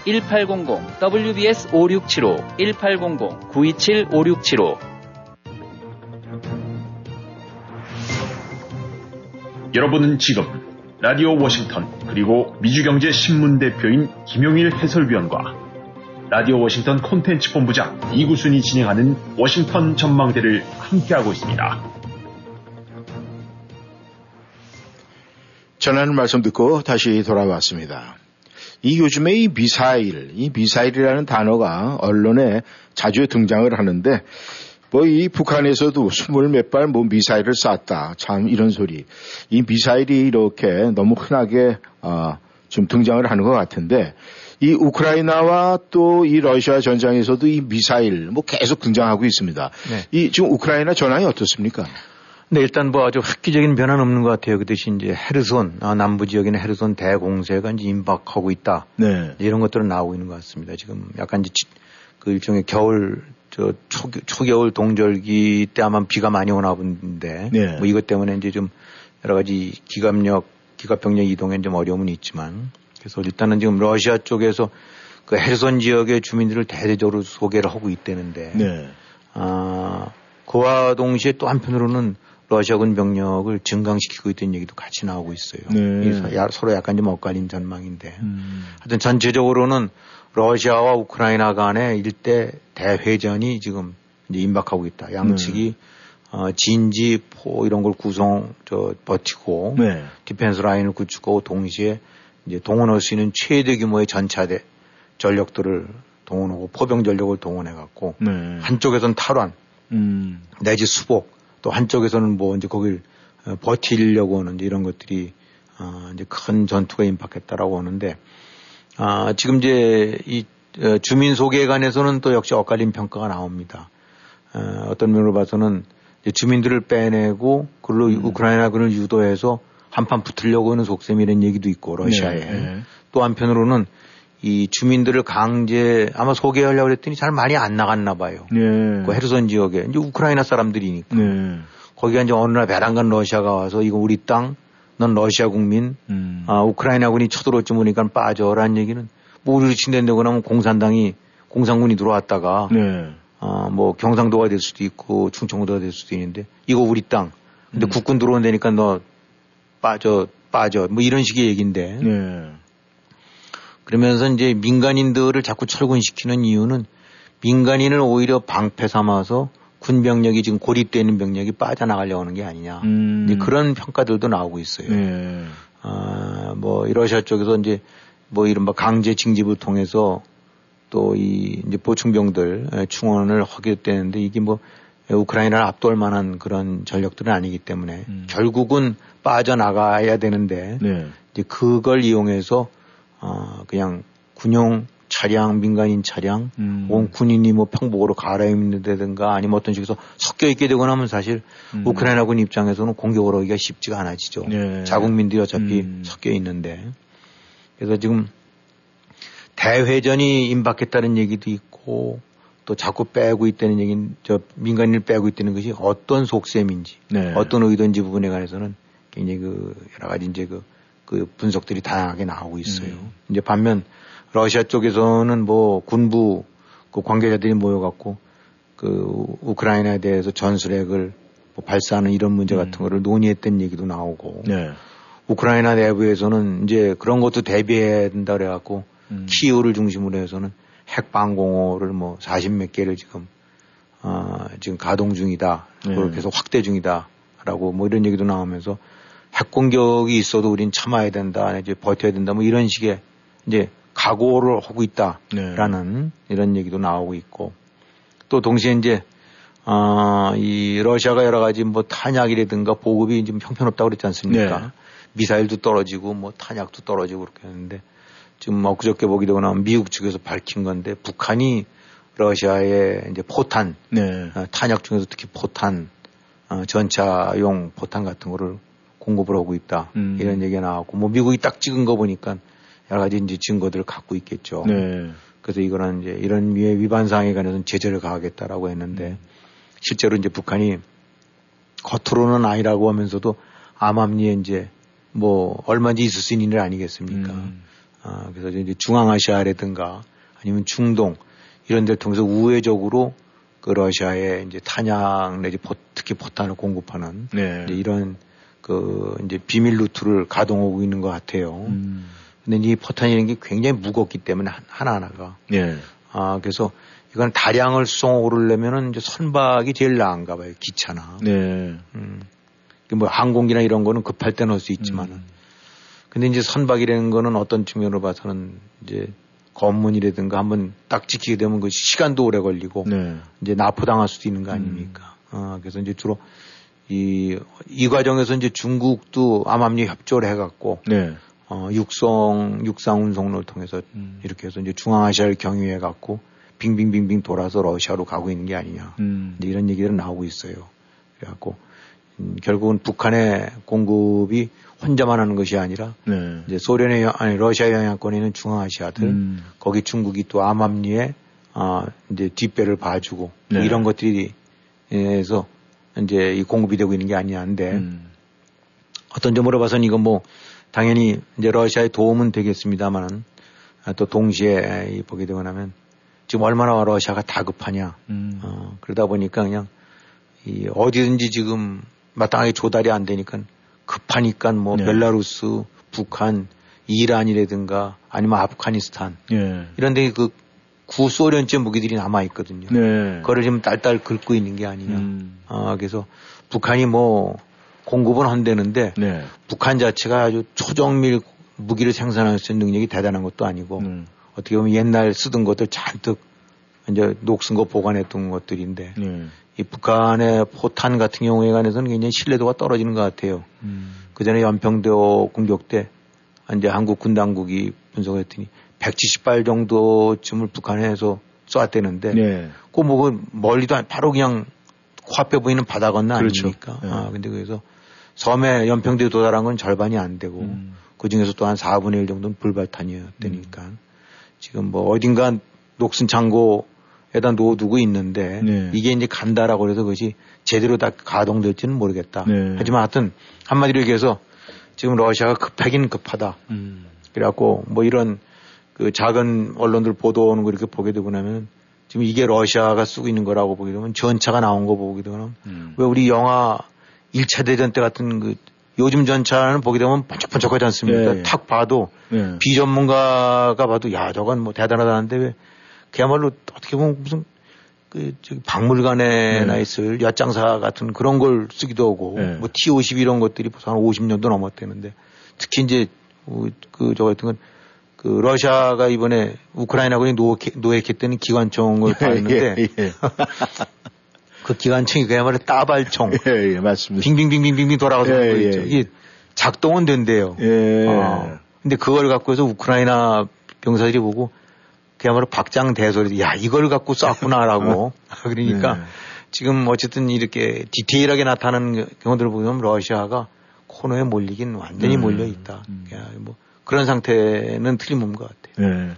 1800 WBS 5675 1800 927 5675 여러분은 지금 라디오 워싱턴 그리고 미주경제 신문 대표인 김용일 해설위원과 라디오 워싱턴 콘텐츠 본부장 이구순이 진행하는 워싱턴 전망대를 함께하고 있습니다. 전하는 말씀 듣고 다시 돌아왔습니다. 이 요즘에 이 미사일, 이 미사일이라는 단어가 언론에 자주 등장을 하는데 뭐 이 북한에서도 스물 몇 발 뭐 미사일을 쐈다. 참 이런 소리. 이 미사일이 이렇게 너무 흔하게 어, 좀 등장을 하는 것 같은데 이 우크라이나와 또 이 러시아 전장에서도 이 미사일 뭐 계속 등장하고 있습니다. 네. 이 지금 우크라이나 전황이 어떻습니까? 네, 일단 뭐 아주 획기적인 변화는 없는 것 같아요. 그 대신 이제 헤르손, 아, 남부 지역에는 헤르손 대공세가 이제 임박하고 있다. 네. 이런 것들은 나오고 있는 것 같습니다. 지금 약간 이제 지- 그 일종의 겨울, 저 초, 초겨울 동절기 때 아마 비가 많이 오나 본데. 네. 뭐 이것 때문에 이제 좀 여러 가지 기갑력, 기갑병력 이동에 좀 어려움은 있지만. 그래서 일단은 지금 러시아 쪽에서 그 헤르손 지역의 주민들을 대대적으로 소개를 하고 있다는데. 네. 아, 그와 동시에 또 한편으로는 러시아군 병력을 증강시키고 있다는 얘기도 같이 나오고 있어요. 네. 서- 서로 약간 좀 엇갈린 전망인데. 음. 하여튼 전체적으로는 러시아와 우크라이나 간의 일대 대회전이 지금 이제 임박하고 있다. 양측이 어, 진지, 포 이런 걸 구성, 저, 버티고 네. defense line을 구축하고 동시에 이제 동원할 수 있는 최대 규모의 전차대 전력들을 동원하고 포병 전력을 동원해 갖고 네. 한쪽에선 탈환 음. 내지 수복 또 한쪽에서는 뭐 이제 거길 어, 버티려고 하는 이런 것들이 어, 이제 큰 전투가 임박했다라고 하는데 아, 지금 이제 이 어, 주민 소개에 관해서는 또 역시 엇갈린 평가가 나옵니다. 어, 어떤 면으로 봐서는 이제 주민들을 빼내고 그걸로 우크라이나 군을 유도해서 한판 붙으려고 하는 속셈이라는 얘기도 있고 러시아에 네, 네. 또 한편으로는 이 주민들을 강제 아마 소개하려고 그랬더니 잘 많이 안 나갔나 봐요. 네. 그 헤르손 지역에 이제 우크라이나 사람들이니까 네. 거기가 이제 어느 날 배란간 러시아가 와서 이거 우리 땅, 넌 러시아 국민, 음. 아 우크라이나군이 쳐들어올지 모르니까 빠져라는 얘기는 뭐 우리를 친댄다고 하면 공산당이 공산군이 들어왔다가 네. 아뭐 경상도가 될 수도 있고 충청도가 될 수도 있는데 이거 우리 땅. 근데 음. 국군 들어온다니까 너 빠져 빠져 뭐 이런 식의 얘기인데 네. 그러면서 이제 민간인들을 자꾸 철군시키는 이유는 민간인을 오히려 방패 삼아서 군 병력이 지금 고립되어 있는 병력이 빠져나가려고 하는 게 아니냐. 음. 이제 그런 평가들도 나오고 있어요. 네. 아, 뭐, 이 러시아 쪽에서 이제 뭐 이른바 강제 징집을 통해서 또 이 이제 보충병들 에, 충원을 하게 되는데 이게 뭐 우크라이나를 압도할 만한 그런 전력들은 아니기 때문에 결국은 빠져나가야 되는데 네. 이제 그걸 이용해서 어 그냥 군용 차량, 민간인 차량, 음. 온 군인이 뭐 평복으로 갈아입는다든가 아니면 어떤 식에서 섞여 있게 되거나 하면 사실 음. 우크라이나군 입장에서는 공격을 하기가 쉽지가 않아지죠. 네. 자국민들이 어차피 음. 섞여 있는데. 그래서 지금 대회전이 임박했다는 얘기도 있고 또 자꾸 빼고 있다는 얘기는 저 민간인을 빼고 있다는 것이 어떤 속셈인지 네. 어떤 의도인지 부분에 관해서는 굉장히 그 여러 가지 이제 그, 그 분석들이 다양하게 나오고 있어요. 음. 이제 반면 러시아 쪽에서는 뭐 군부 그 관계자들이 모여갖고 그 우크라이나에 대해서 전술핵을 뭐 발사하는 이런 문제 같은 거를 논의했던 얘기도 나오고 음. 네. 우크라이나 내부에서는 이제 그런 것도 대비해야 된다 그래갖고 음. 키이우를 중심으로 해서는 핵 방공호를 뭐 40 몇 개를 지금 어, 지금 가동 중이다. 네. 그걸 계속 확대 중이다라고 뭐 이런 얘기도 나오면서 핵 공격이 있어도 우린 참아야 된다. 이제 버텨야 된다. 뭐 이런 식의 이제 각오를 하고 있다라는 이런 얘기도 나오고 있고 또 동시에 이제 어, 이 러시아가 여러 가지 뭐 탄약이라든가 보급이 좀 형편없다고 그랬지 않습니까? 네. 미사일도 떨어지고 뭐 탄약도 떨어지고 그렇게 했는데 지금 엊그저께 보기도 하나 미국 측에서 밝힌 건데 북한이 러시아의 이제 포탄, 네. 어, 탄약 중에서 특히 포탄, 어, 전차용 포탄 같은 거를 공급을 하고 있다. 음. 이런 얘기가 나왔고, 뭐 미국이 딱 찍은 거 보니까 여러 가지 이제 증거들을 갖고 있겠죠. 네. 그래서 이거는 이제 이런 위의 위반 사항에 관해서는 제재를 가하겠다라고 했는데 실제로 이제 북한이 겉으로는 아니라고 하면서도 암암리에 이제 뭐 얼마든지 있을 수 있는 일 아니겠습니까? 음. 아, 그래서 이제 중앙아시아라든가 아니면 중동 이런 데를 통해서 우회적으로 그 러시아에 이제 탄약 내지 포, 특히 포탄을 공급하는 네. 이런 그 이제 비밀 루트를 가동하고 있는 것 같아요. 음. 근데 이 포탄이라는 게 굉장히 무겁기 때문에 한- 하나하나가 네. 아 그래서 이건 다량을 수송하고 그러려면은 이제 선박이 제일 나은가 봐요 기차나 네. 음. 그뭐 항공기나 이런 거는 급할 때는 할수 있지만은 음. 근데 이제 선박이라는 거는 어떤 측면으로 봐서는 이제 검문이라든가 한번 딱 지키게 되면 그 시간도 오래 걸리고 네. 이제 납포당할 수도 있는 거 아닙니까? 어, 그래서 이제 주로 이, 이 과정에서 이제 중국도 암암리 협조를 해갖고 네. 어, 육성, 육상 운송로를 통해서 음. 이렇게 해서 이제 중앙아시아를 경유해 갖고 빙빙빙빙 돌아서 러시아로 가고 있는 게 아니냐. 음. 이제 이런 얘기들은 나오고 있어요. 그래갖고, 음, 결국은 북한의 공급이 혼자만 하는 것이 아니라 네. 이제 소련의, 영- 아니, 러시아 영향권에 있는 중앙아시아들, 음. 거기 중국이 또 암암리에, 아, 이제 뒷배를 봐주고, 네. 이런 것들이, 해서 이제 이 공급이 되고 있는 게 아니냐인데, 음. 어떤 점으로 봐서는 이건 뭐 당연히 이제 러시아의 도움은 되겠습니다만은 아, 또 동시에 이 보게 되고 나면 지금 얼마나 러시아가 다급하냐. 음. 어, 그러다 보니까 그냥 이 어디든지 지금 마땅하게 조달이 안 되니까 급하니까 뭐 네. 벨라루스, 북한, 이란이라든가 아니면 아프가니스탄 예. 이런 데 그 구소련제 무기들이 남아 있거든요. 네. 그거를 지금 딸딸 긁고 있는 게 아니냐. 음. 아, 그래서 북한이 뭐 공급은 한대는데 네. 북한 자체가 아주 초정밀 무기를 생산할 수 있는 능력이 대단한 것도 아니고 음. 어떻게 보면 옛날 쓰던 것들 잔뜩 이제 녹슨 거 보관했던 것들인데 네. 이 북한의 포탄 같은 경우에 관해서는 굉장히 신뢰도가 떨어지는 것 같아요. 음. 그 전에 연평도 공격 때 이제 한국 군 당국이 분석을 했더니 170발 정도쯤을 북한에서 쏘았대는데 네. 그 뭐 멀리도 안- 바로 그냥 코앞에 보이는 바다 건너 그렇죠. 아닙니까? 네. 아, 근데 그래서 섬에 연평도에 도달한 건 절반이 안 되고 음. 그 중에서 또 한 4분의 1 정도는 불발탄이었다니까 지금 뭐 어딘가 녹슨 창고에다 놓아두고 있는데 네. 이게 이제 간다라고 해서 그것이 제대로 다 가동될지는 모르겠다. 네. 하지만 하여튼 한마디로 얘기해서 지금 러시아가 급하긴 급하다. 음. 그래갖고 뭐 이런 그 작은 언론들 보도하는 거 이렇게 보게 되고 나면 지금 이게 러시아가 쓰고 있는 거라고 보게 되면 전차가 나온 거 보게 되면 음. 왜 우리 영화 1차 대전 때 같은 그 요즘 전차는 보게 되면 번쩍번쩍하지 않습니까? 예, 예. 탁 봐도 네. 비전문가가 봐도 야 저건 뭐 대단하다는데 왜 그야말로 어떻게 보면 무슨 그 저기 박물관에나 네. 있을 엿장사 같은 그런 걸 쓰기도 하고 네. 뭐 T50 이런 것들이 벌써 한 50년도 넘었대는데 특히 이제 그저 같은 건 그 러시아가 이번에 우크라이나군이 노획, 노획했다는 기관총을 [LAUGHS] 봤는데 예, 예. [LAUGHS] 그 기관총이 그야말로 따발총 [LAUGHS] 예, 예, 맞습니다. 빙빙빙빙빙 돌아가서 예, 거 예, 있죠. 예. 이게 작동은 된대요. 예. 어. 근데 그걸 갖고 해서 우크라이나 병사들이 보고 그야말로 박장 대소리, 야, 이걸 갖고 쐈구나라고. 그러니까 네. 지금 어쨌든 이렇게 디테일하게 나타나는 경우들을 보면 러시아가 코너에 몰리긴 완전히 음. 몰려 있다. 뭐 그런 상태는 틀림없는 것 같아요. 네.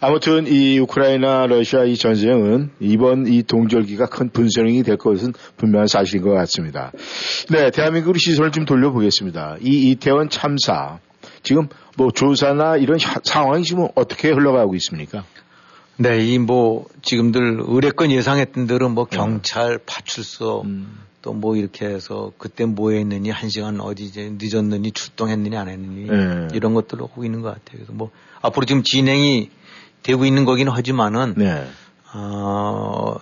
아무튼 이 우크라이나 러시아 이 전쟁은 이번 이 동절기가 큰 분水이될 것은 분명한 사실인 것 같습니다. 네, 대한민국으로 시선을 좀 돌려보겠습니다. 이 이태원 참사 지금 뭐 조사나 이런 하- 상황이 지금 어떻게 흘러가고 있습니까? 네, 이 뭐 지금들 의뢰권 예상했던 대로 뭐 경찰, 파출소 또 뭐 이렇게 해서 그때 뭐 했느니 한 시간 어디 이제 늦었느니 출동했느니 안 했느니 네. 이런 것들을 하고 있는 것 같아요. 그래서 뭐 앞으로 지금 진행이 되고 있는 거긴 하지만은 네. 어,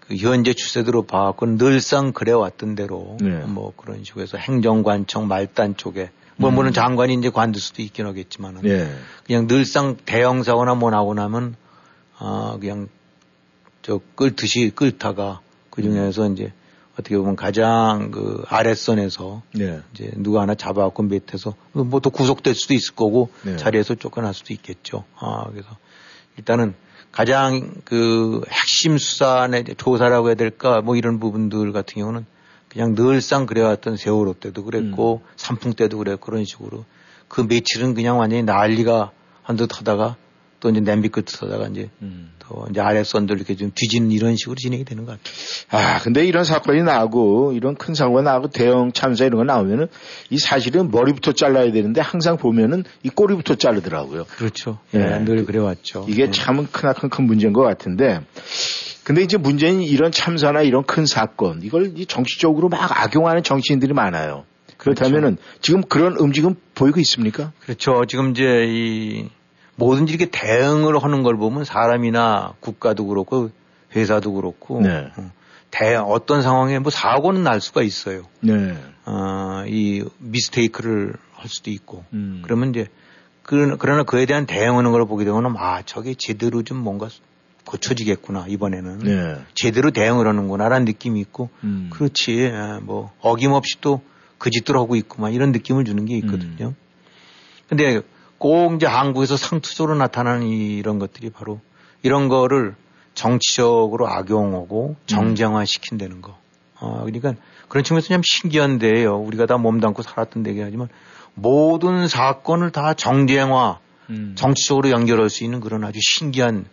그 현재 추세대로 봐갖고 늘상 그래 왔던 대로 네. 뭐 그런 식으로 해서 행정관청 말단 쪽에 뭐 물론 장관이 이제 관둘 수도 있긴 하겠지만은 네. 그냥 늘상 대형 사고나 뭐 나고 나면 아 그냥 저 끌듯이 끌다가 그 중에서 이제 어떻게 보면 가장 그 아랫선에서 네. 이제 누가 하나 잡아갖고 밑에서 뭐 또 구속될 수도 있을 거고 네. 자리에서 쫓겨날 수도 있겠죠. 아 그래서 일단은 가장 그 핵심 수사의 조사라고 해야 될까 뭐 이런 부분들 같은 경우는 그냥 늘상 그래왔던 세월호 때도 그랬고 음. 삼풍 때도 그랬고 그런 식으로 그 며칠은 그냥 완전히 난리가 한 듯 하다가 또 이제 냄비 끝을 하다가 이제 음. 또 이제 아랫선들 이렇게 좀 뒤지는 이런 식으로 진행이 되는 것 같아요. 아, 근데 이런 사건이 나고 이런 큰 사고가 나고 대형 참사 이런 거 나오면은 이 사실은 머리부터 잘라야 되는데 항상 보면은 이 꼬리부터 자르더라고요. 그렇죠. 예, 네, 늘 그래왔죠. 이게 네. 참은 크나큰 큰 문제인 것 같은데 근데 이제 문제는 이런 참사나 이런 큰 사건 이걸 정치적으로 막 악용하는 정치인들이 많아요. 그렇다면은 그렇죠. 지금 그런 움직임 보이고 있습니까? 그렇죠. 지금 이제 이 뭐든지 이렇게 대응을 하는 걸 보면 사람이나 국가도 그렇고 회사도 그렇고 네. 어, 대 어떤 상황에 뭐 사고는 날 수가 있어요. 네. 어, 이 미스테이크를 할 수도 있고 음. 그러면 이제 그, 그러나 그에 대한 대응하는 걸 보게 되면 아 저게 제대로 좀 뭔가 고쳐지겠구나 이번에는 네. 제대로 대응을 하는구나라는 느낌이 있고 음. 그렇지 예, 뭐 어김없이 또 그 짓들 하고 있구만 이런 느낌을 주는 게 있거든요. 음. 근데 꼭 이제 한국에서 상투적으로 나타나는 이런 것들이 바로 이런 거를 정치적으로 악용하고 정쟁화 시킨다는 거. 어, 그러니까 그런 측면에서 참 신기한데요. 우리가 다 몸담고 살았던 데긴 하지만 모든 사건을 다 정쟁화, 음. 정치적으로 연결할 수 있는 그런 아주 신기한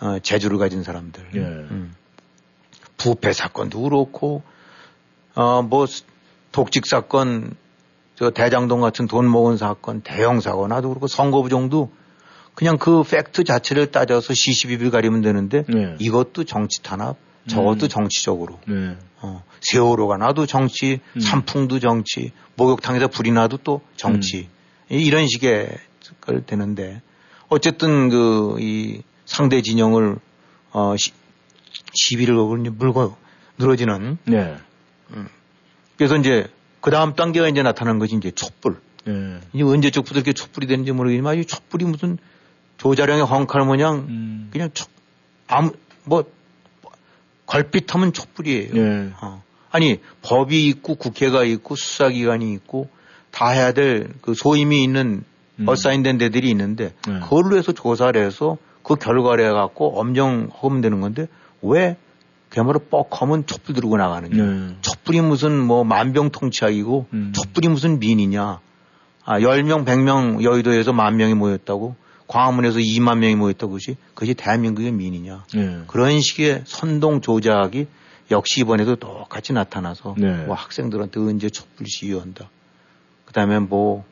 어, 재주를 가진 사람들. 예. 음. 부패 사건도 그렇고, 어, 뭐, 독직 사건, 저 대장동 같은 돈 모은 사건, 대형 사고 나도 그렇고 선거 부정도 그냥 그 팩트 자체를 따져서 시시비비 가리면 되는데 네. 이것도 정치 탄압, 저것도 음. 정치적으로. 네. 어, 세월호가 나도 정치, 음. 산풍도 정치, 목욕탕에서 불이 나도 또 정치. 음. 이런 식의 걸 되는데 어쨌든 그 이 상대 진영을 어 시, 시비를 물고 늘어지는. 네. 음. 그래서 이제 그 다음 단계가 이제 나타나는 것이 이제 촛불. 예. 이제 언제적부터 이렇게 촛불이 되는지 모르겠지만 이 촛불이 무슨 조자령의 헝칼 모양 음. 그냥 촛, 아무, 뭐, 걸핏하면 촛불이에요. 예. 어. 아니, 법이 있고 국회가 있고 수사기관이 있고 다 해야 될 그 소임이 있는 음. 어사인된 데들이 있는데 예. 그걸로 해서 조사를 해서 그 결과를 해갖고 엄정하면 되는 건데 왜 그야말로 뻑하면 촛불 들고 나가느냐. 네. 촛불이 무슨 뭐 만병통치약이고 음. 촛불이 무슨 민이냐. 아, 10명, 100명 여의도에서 만 명이 모였다고 광화문에서 2만 명이 모였다고 그것이 그것이 대한민국의 민이냐. 네. 그런 식의 선동 조작이 역시 이번에도 똑같이 나타나서 네. 뭐 학생들한테 언제 촛불 시위한다. 그 다음에 뭐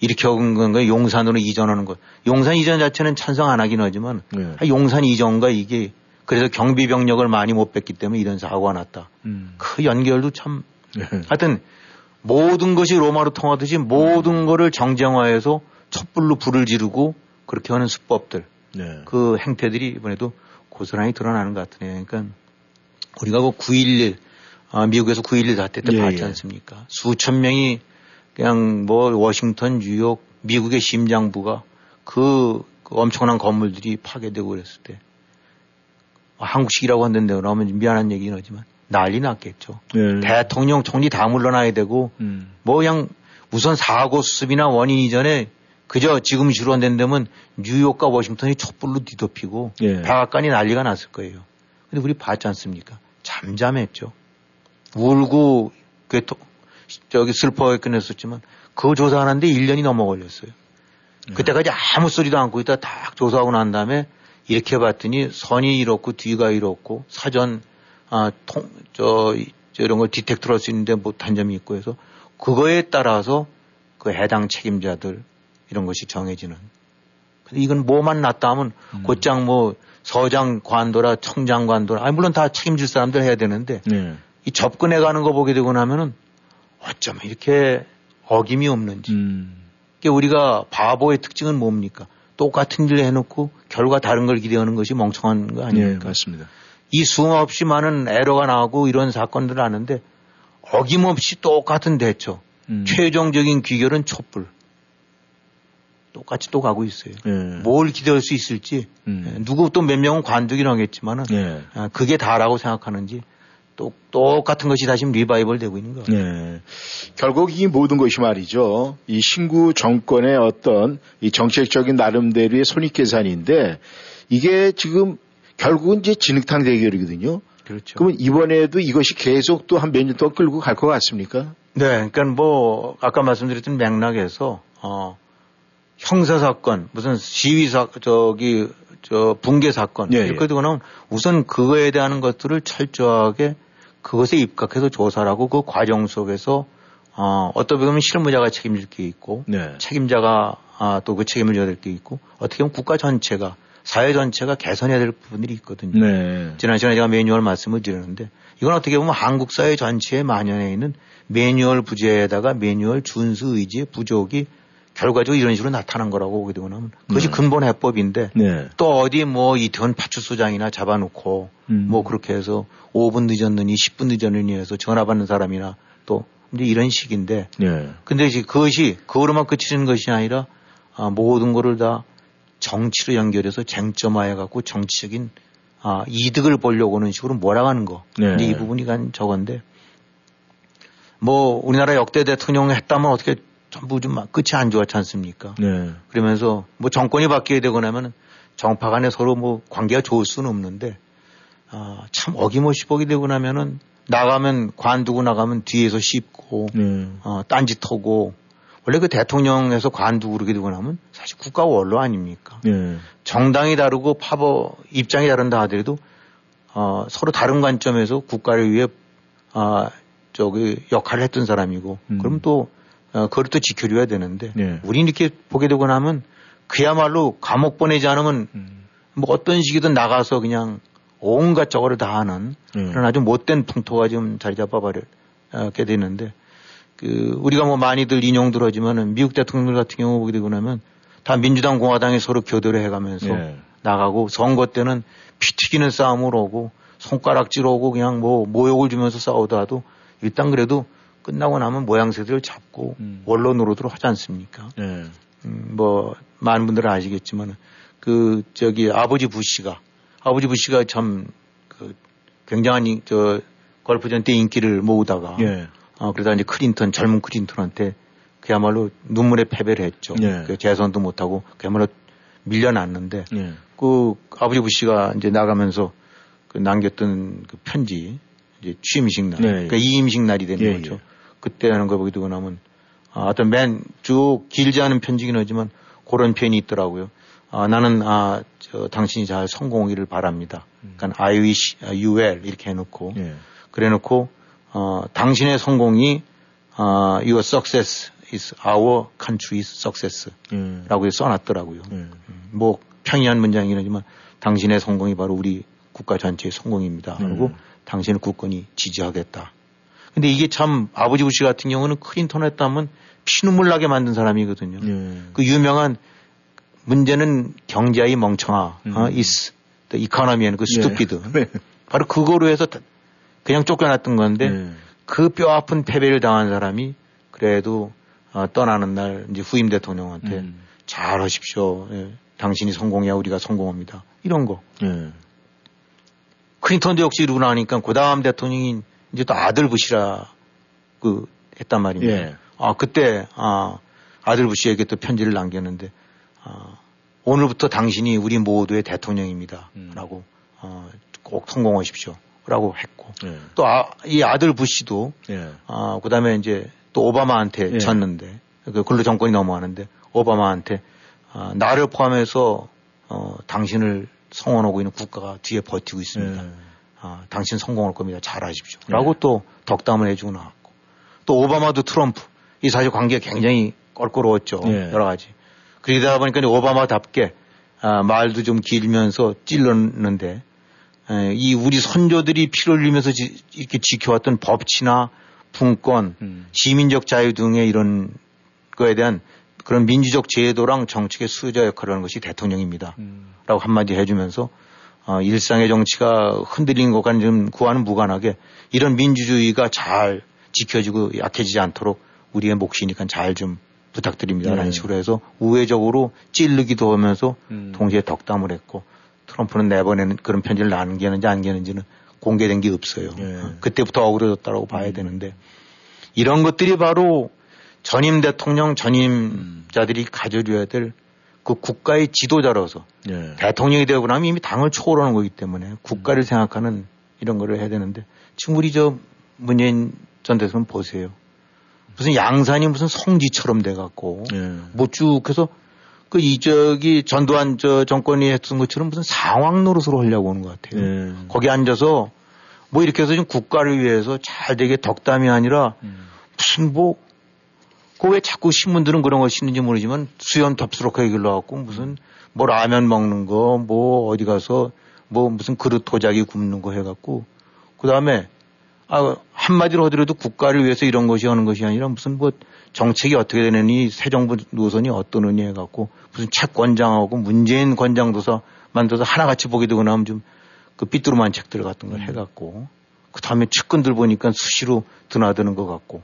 이렇게 한 건가 용산으로 이전하는 것. 용산 이전 자체는 찬성 안 하긴 하지만 네. 아, 용산 이전과 이게 그래서 경비 병력을 많이 못 뺐기 때문에 이런 사고가 났다. 음. 그 연결도 참 네. 하여튼 모든 것이 로마로 통하듯이 모든 음. 거를 정쟁화해서 촛불로 불을 지르고 그렇게 하는 수법들 네. 그 행태들이 이번에도 고스란히 드러나는 것 같으네요. 그러니까 우리가 그 9.11 아, 미국에서 9.11 사태 때 예, 봤지 예. 않습니까? 예. 수천 명이 그냥 뭐 워싱턴, 뉴욕, 미국의 심장부가 그, 그 엄청난 건물들이 파괴되고 그랬을 때 한국식이라고 한다는데 그러면 미안한 얘기긴 하지만 난리 났겠죠. 네. 대통령, 총리 다 물러나야 되고 음. 뭐 그냥 우선 사고 수습이나 원인 이전에 그저 지금 주로된다면 뉴욕과 워싱턴이 촛불로 뒤덮이고 예. 백악관이 난리가 났을 거예요. 근데 우리 봤지 않습니까? 잠잠했죠. 울고 괴통, 저기 슬퍼하게 끝냈었지만 그 조사하는데 1년이 넘어 걸렸어요. 예. 그때까지 아무 소리도 않고 있다 딱 조사하고 난 다음에 이렇게 봤더니 선이 이렇고 뒤가 이렇고 사전 아, 통, 저, 저 이런 걸 디텍트를 할 수 있는데 못한 점이 있고 해서 그거에 따라서 그 해당 책임자들 이런 것이 정해지는. 근데 이건 뭐만 났다 하면 음. 곧장 뭐 서장 관도라 청장 관도라 아니 물론 다 책임질 사람들 해야 되는데 네. 이 접근해 가는 거 보게 되고 나면은 어쩌면 이렇게 어김이 없는지. 음. 우리가 바보의 특징은 뭡니까? 똑같은 일을 해놓고 결과 다른 걸 기대하는 것이 멍청한 거 아닙니까? 네, 맞습니다. 이 수없이 많은 에러가 나오고 이런 사건들 하는데 어김없이 똑같은 대처. 음. 최종적인 귀결은 촛불. 똑같이 또 가고 있어요. 네. 뭘 기대할 수 있을지 음. 예, 누구 또 몇 명은 관두긴 하겠지만은 네. 그게 다라고 생각하는지 또 똑같은 것이 다시 리바이벌 되고 있는 거예요. 네. 결국 이 모든 것이 말이죠. 이 신구 정권의 어떤 이 정책적인 나름대로의 손익 계산인데 이게 지금 결국은 이제 진흙탕 대결이거든요. 그렇죠. 그러면 이번에도 이것이 계속 또 한 몇 년 동안 끌고 갈 것 같습니까? 네, 그러니까 뭐 아까 말씀드렸던 맥락에서 어 형사 사건 무슨 시위 사 저기 저 붕괴 사건 예, 이렇게 되거나 우선 그거에 대한 것들을 철저하게 그것에 입각해서 조사를 하고 그 과정 속에서 어 어떻게 보면 실무자가 책임질 게 있고 네. 책임자가 아, 또 그 책임을 져야 될 게 있고 어떻게 보면 국가 전체가 사회 전체가 개선해야 될 부분들이 있거든요. 네. 지난 시간에 제가 매뉴얼 말씀을 드렸는데 이건 어떻게 보면 한국 사회 전체에 만연해 있는 매뉴얼 부재에다가 매뉴얼 준수 의지의 부족이 결과적으로 이런 식으로 나타난 거라고 보게 되고 나면 그것이 네. 근본 해법인데 네. 또 어디 뭐 이태원 파출소장이나 잡아놓고 음. 뭐 그렇게 해서 5분 늦었느니 10분 늦었느니 해서 전화 받는 사람이나 또 이제 이런 식인데 네. 근데 이제 그것이 그거로만 그치는 것이 아니라 아, 모든 거를 다 정치로 연결해서 쟁점화해 갖고 정치적인 아, 이득을 보려고 하는 식으로 몰아가는 거. 네. 이제 이 부분이 간 저건데 뭐 우리나라 역대 대통령 했다면 어떻게 전부 좀막 끝이 안 좋았지 않습니까? 네. 그러면서 뭐 정권이 바뀌게 되고 나면 정파 간에 서로 뭐 관계가 좋을 수는 없는데 아, 참 어김없이 보게 되고 나면은 나가면 관두고 나가면 뒤에서 씹고 네. 어, 딴짓하고 원래 그 대통령에서 관두고 그러게 되고 나면 사실 국가 원로 아닙니까? 네. 정당이 다르고 파버 입장이 다른다 하더라도 어, 서로 다른 관점에서 국가를 위해 아, 저기 역할을 했던 사람이고 음. 그럼 또 어, 그걸 또 지켜줘야 되는데 네. 우리 이렇게 보게 되고 나면 그야말로 감옥 보내지 않으면 음. 뭐 어떤 식이든 나가서 그냥 온갖 저거를 다 하는 네. 그런 아주 못된 풍토가 지금 자리 잡아버렸게 되는데 그 우리가 뭐 많이들 인용들 하지만은 미국 대통령들 같은 경우 보게 되고 나면 다 민주당 공화당이 서로 교대를 해가면서 네. 나가고 선거 때는 피 튀기는 싸움을 오고 손가락질 오고 그냥 뭐 모욕을 주면서 싸우더라도 일단 그래도 끝나고 나면 모양새들을 잡고 음. 원론으로들 하지 않습니까? 네. 음, 뭐 많은 분들은 아시겠지만 그 저기 아버지 부시가 아버지 부시가 참 그 굉장한 이- 저 골프전 때 인기를 모으다가 예. 어 그러다 이제 클린턴 젊은 클린턴한테 그야말로 눈물의 패배를 했죠. 예. 그 재선도 못하고 그야말로 밀려났는데 예. 그 아버지 부시가 이제 나가면서 그 남겼던 그 편지 이제 취임식 날, 네, 예. 그러니까 이임식 날이 되는 예, 거죠. 예. 그때 하는 거 보게 되고 나면 아, 어떤 맨 쭉 길지 않은 편지긴 하지만 그런 편이 있더라고요. 아, 나는 아, 저, 당신이 잘 성공하기를 바랍니다. 그러니까 I wish you well 이렇게 해놓고 예. 그래놓고 어, 당신의 성공이 어, your success is our country's success. 예. 라고 써놨더라고요. 예. 뭐 평이한 문장이긴 하지만 당신의 성공이 바로 우리 국가 전체의 성공입니다. 그리고 음. 당신을 굳건히 지지하겠다. 근데 이게 참 아버지 부시 같은 경우는 클린턴 했다면 피눈물 나게 만든 사람이거든요. 예. 그 유명한 문제는 경제야 멍청아, 음. 어, it's the economy는 그 예. stupid. 네. 바로 그거로 해서 다- 그냥 쫓겨났던 건데 예. 그 뼈 아픈 패배를 당한 사람이 그래도 어, 떠나는 날 이제 후임 대통령한테 음. 잘 하십시오. 예. 당신이 성공해야 우리가 성공합니다. 이런 거. 예. 클린턴도 역시 이러고 나니까 그 다음 대통령이 이제 또 아들 부시라 그 했단 말입니다. 예. 아, 그때 아, 아들 부시에게 또 편지를 남겼는데 아, 오늘부터 당신이 우리 모두의 대통령입니다. 음. 라고 어, 꼭 성공하십시오. 라고 했고 예. 또 아, 이 아 들 부시도 예. 아, 그 다음에 이제 또 오바마한테 예. 졌는데, 그 근로 정권이 넘어가는데, 오바마한테, 아, 나를 포함해서, 어, 당신을 성원하고 있는 국가가 뒤에 버티고 있습니다. 예. 아, 당신 성공할 겁니다. 잘 하십시오. 라고 또 덕담을 해주고 나왔고. 또 오바마도 트럼프. 이 사실 관계가 굉장히 껄끄러웠죠. 예. 여러 가지. 그러다 보니까 오바마답게, 아, 말도 좀 길면서 찔렀는데, 에, 이 우리 선조들이 피를 흘리면서 지- 이렇게 지켜왔던 법치나 분권, 음. 시민적 자유 등의 이런 거에 대한 그런 민주적 제도랑 정책의 수호자 역할을 하는 것이 대통령입니다. 음. 라고 한마디 해주면서 어, 일상의 정치가 흔들린 것과 좀 구하는 무관하게 이런 민주주의가 잘 지켜지고 약해지지 않도록 우리의 몫이니까 잘 좀 부탁드립니다. 라는 네. 식으로 해서 우회적으로 찌르기도 하면서 음. 동시에 덕담을 했고 트럼프는 내보내는 그런 편지를 남겼는지 안 겼는지는 공개된 게 없어요. 예. 어, 그때부터 억울해졌다라고 봐야 되는데 이런 것들이 바로 전임 대통령 전임자들이 가져줘야 될 그 국가의 지도자로서 예. 대통령이 되고 나면 이미 당을 초월하는 거기 때문에 국가를 생각하는 이런 거를 해야 되는데 우리 저 문재인 전 대통령 보세요. 무슨 양산이 무슨 성지처럼 돼갖고 예. 뭐쭉 해서 그 이적이 전두환 저 정권이 했던 것처럼 무슨 상황 노릇으로 하려고 하는 것 같아요. 예. 거기 앉아서 뭐 이렇게 해서 좀 국가를 위해서 잘 되게 덕담이 아니라 무슨 뭐, 그 왜 자꾸 신문들은 그런 거 쓰는지 모르지만 수염 덥수룩하게 길러갖고 무슨 뭐 라면 먹는 거, 뭐 어디 가서 뭐 무슨 그릇 도자기 굽는 거 해갖고 그 다음에 아, 한마디로 하더라도 국가를 위해서 이런 것이 하는 것이 아니라 무슨 뭐 정책이 어떻게 되느니 새 정부 노선이 어떠느니 해갖고 무슨 채권장하고 문재인 권장도서 만들어서 하나같이 보게 되고 나면 좀 그 삐뚤어만 책들 같은 걸 해갖고 그 다음에 측근들 보니까 수시로 드나드는 것 같고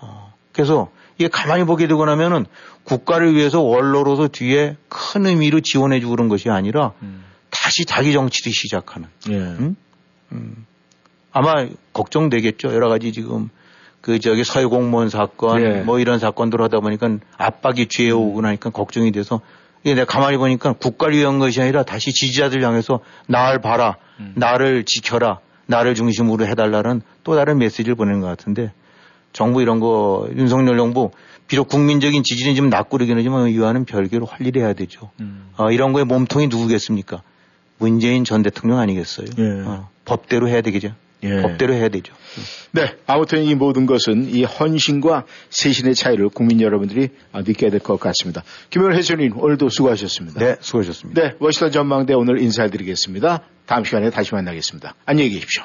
어, 그래서 이게 가만히 보게 되고 나면은 국가를 위해서 원로로서 뒤에 큰 의미로 지원해주고 그런 것이 아니라 다시 자기 정치를 시작하는 예. 응? 음. 아마 걱정되겠죠. 여러 가지 지금 그 저기 서해 공무원 사건 예. 뭐 이런 사건들 하다 보니까 압박이 뒤에 오고 나니까 걱정이 돼서 이게 내가 가만히 보니까 국가를 위한 것이 아니라 다시 지지자들 향해서 나를 봐라, 나를 지켜라, 나를 중심으로 해달라는 또 다른 메시지를 보내는 것 같은데 정부 이런 거 윤석열 정부 비록 국민적인 지지는 좀 낮고 그러긴 하지만 이와는 별개로 할일 해야 되죠. 어, 이런 거에 몸통이 누구겠습니까? 문재인 전 대통령 아니겠어요? 예. 어, 법대로 해야 되겠죠. 예. 법대로 해야 되죠. 네. 아무튼 이 모든 것은 이 헌신과 세신의 차이를 국민 여러분들이 아, 느껴야 될 것 같습니다. 김현 해수님 오늘도 수고하셨습니다. 네, 수고하셨습니다. 네. 워싱턴 전망대 오늘 인사드리겠습니다. 다음 시간에 다시 만나겠습니다. 안녕히 계십시오.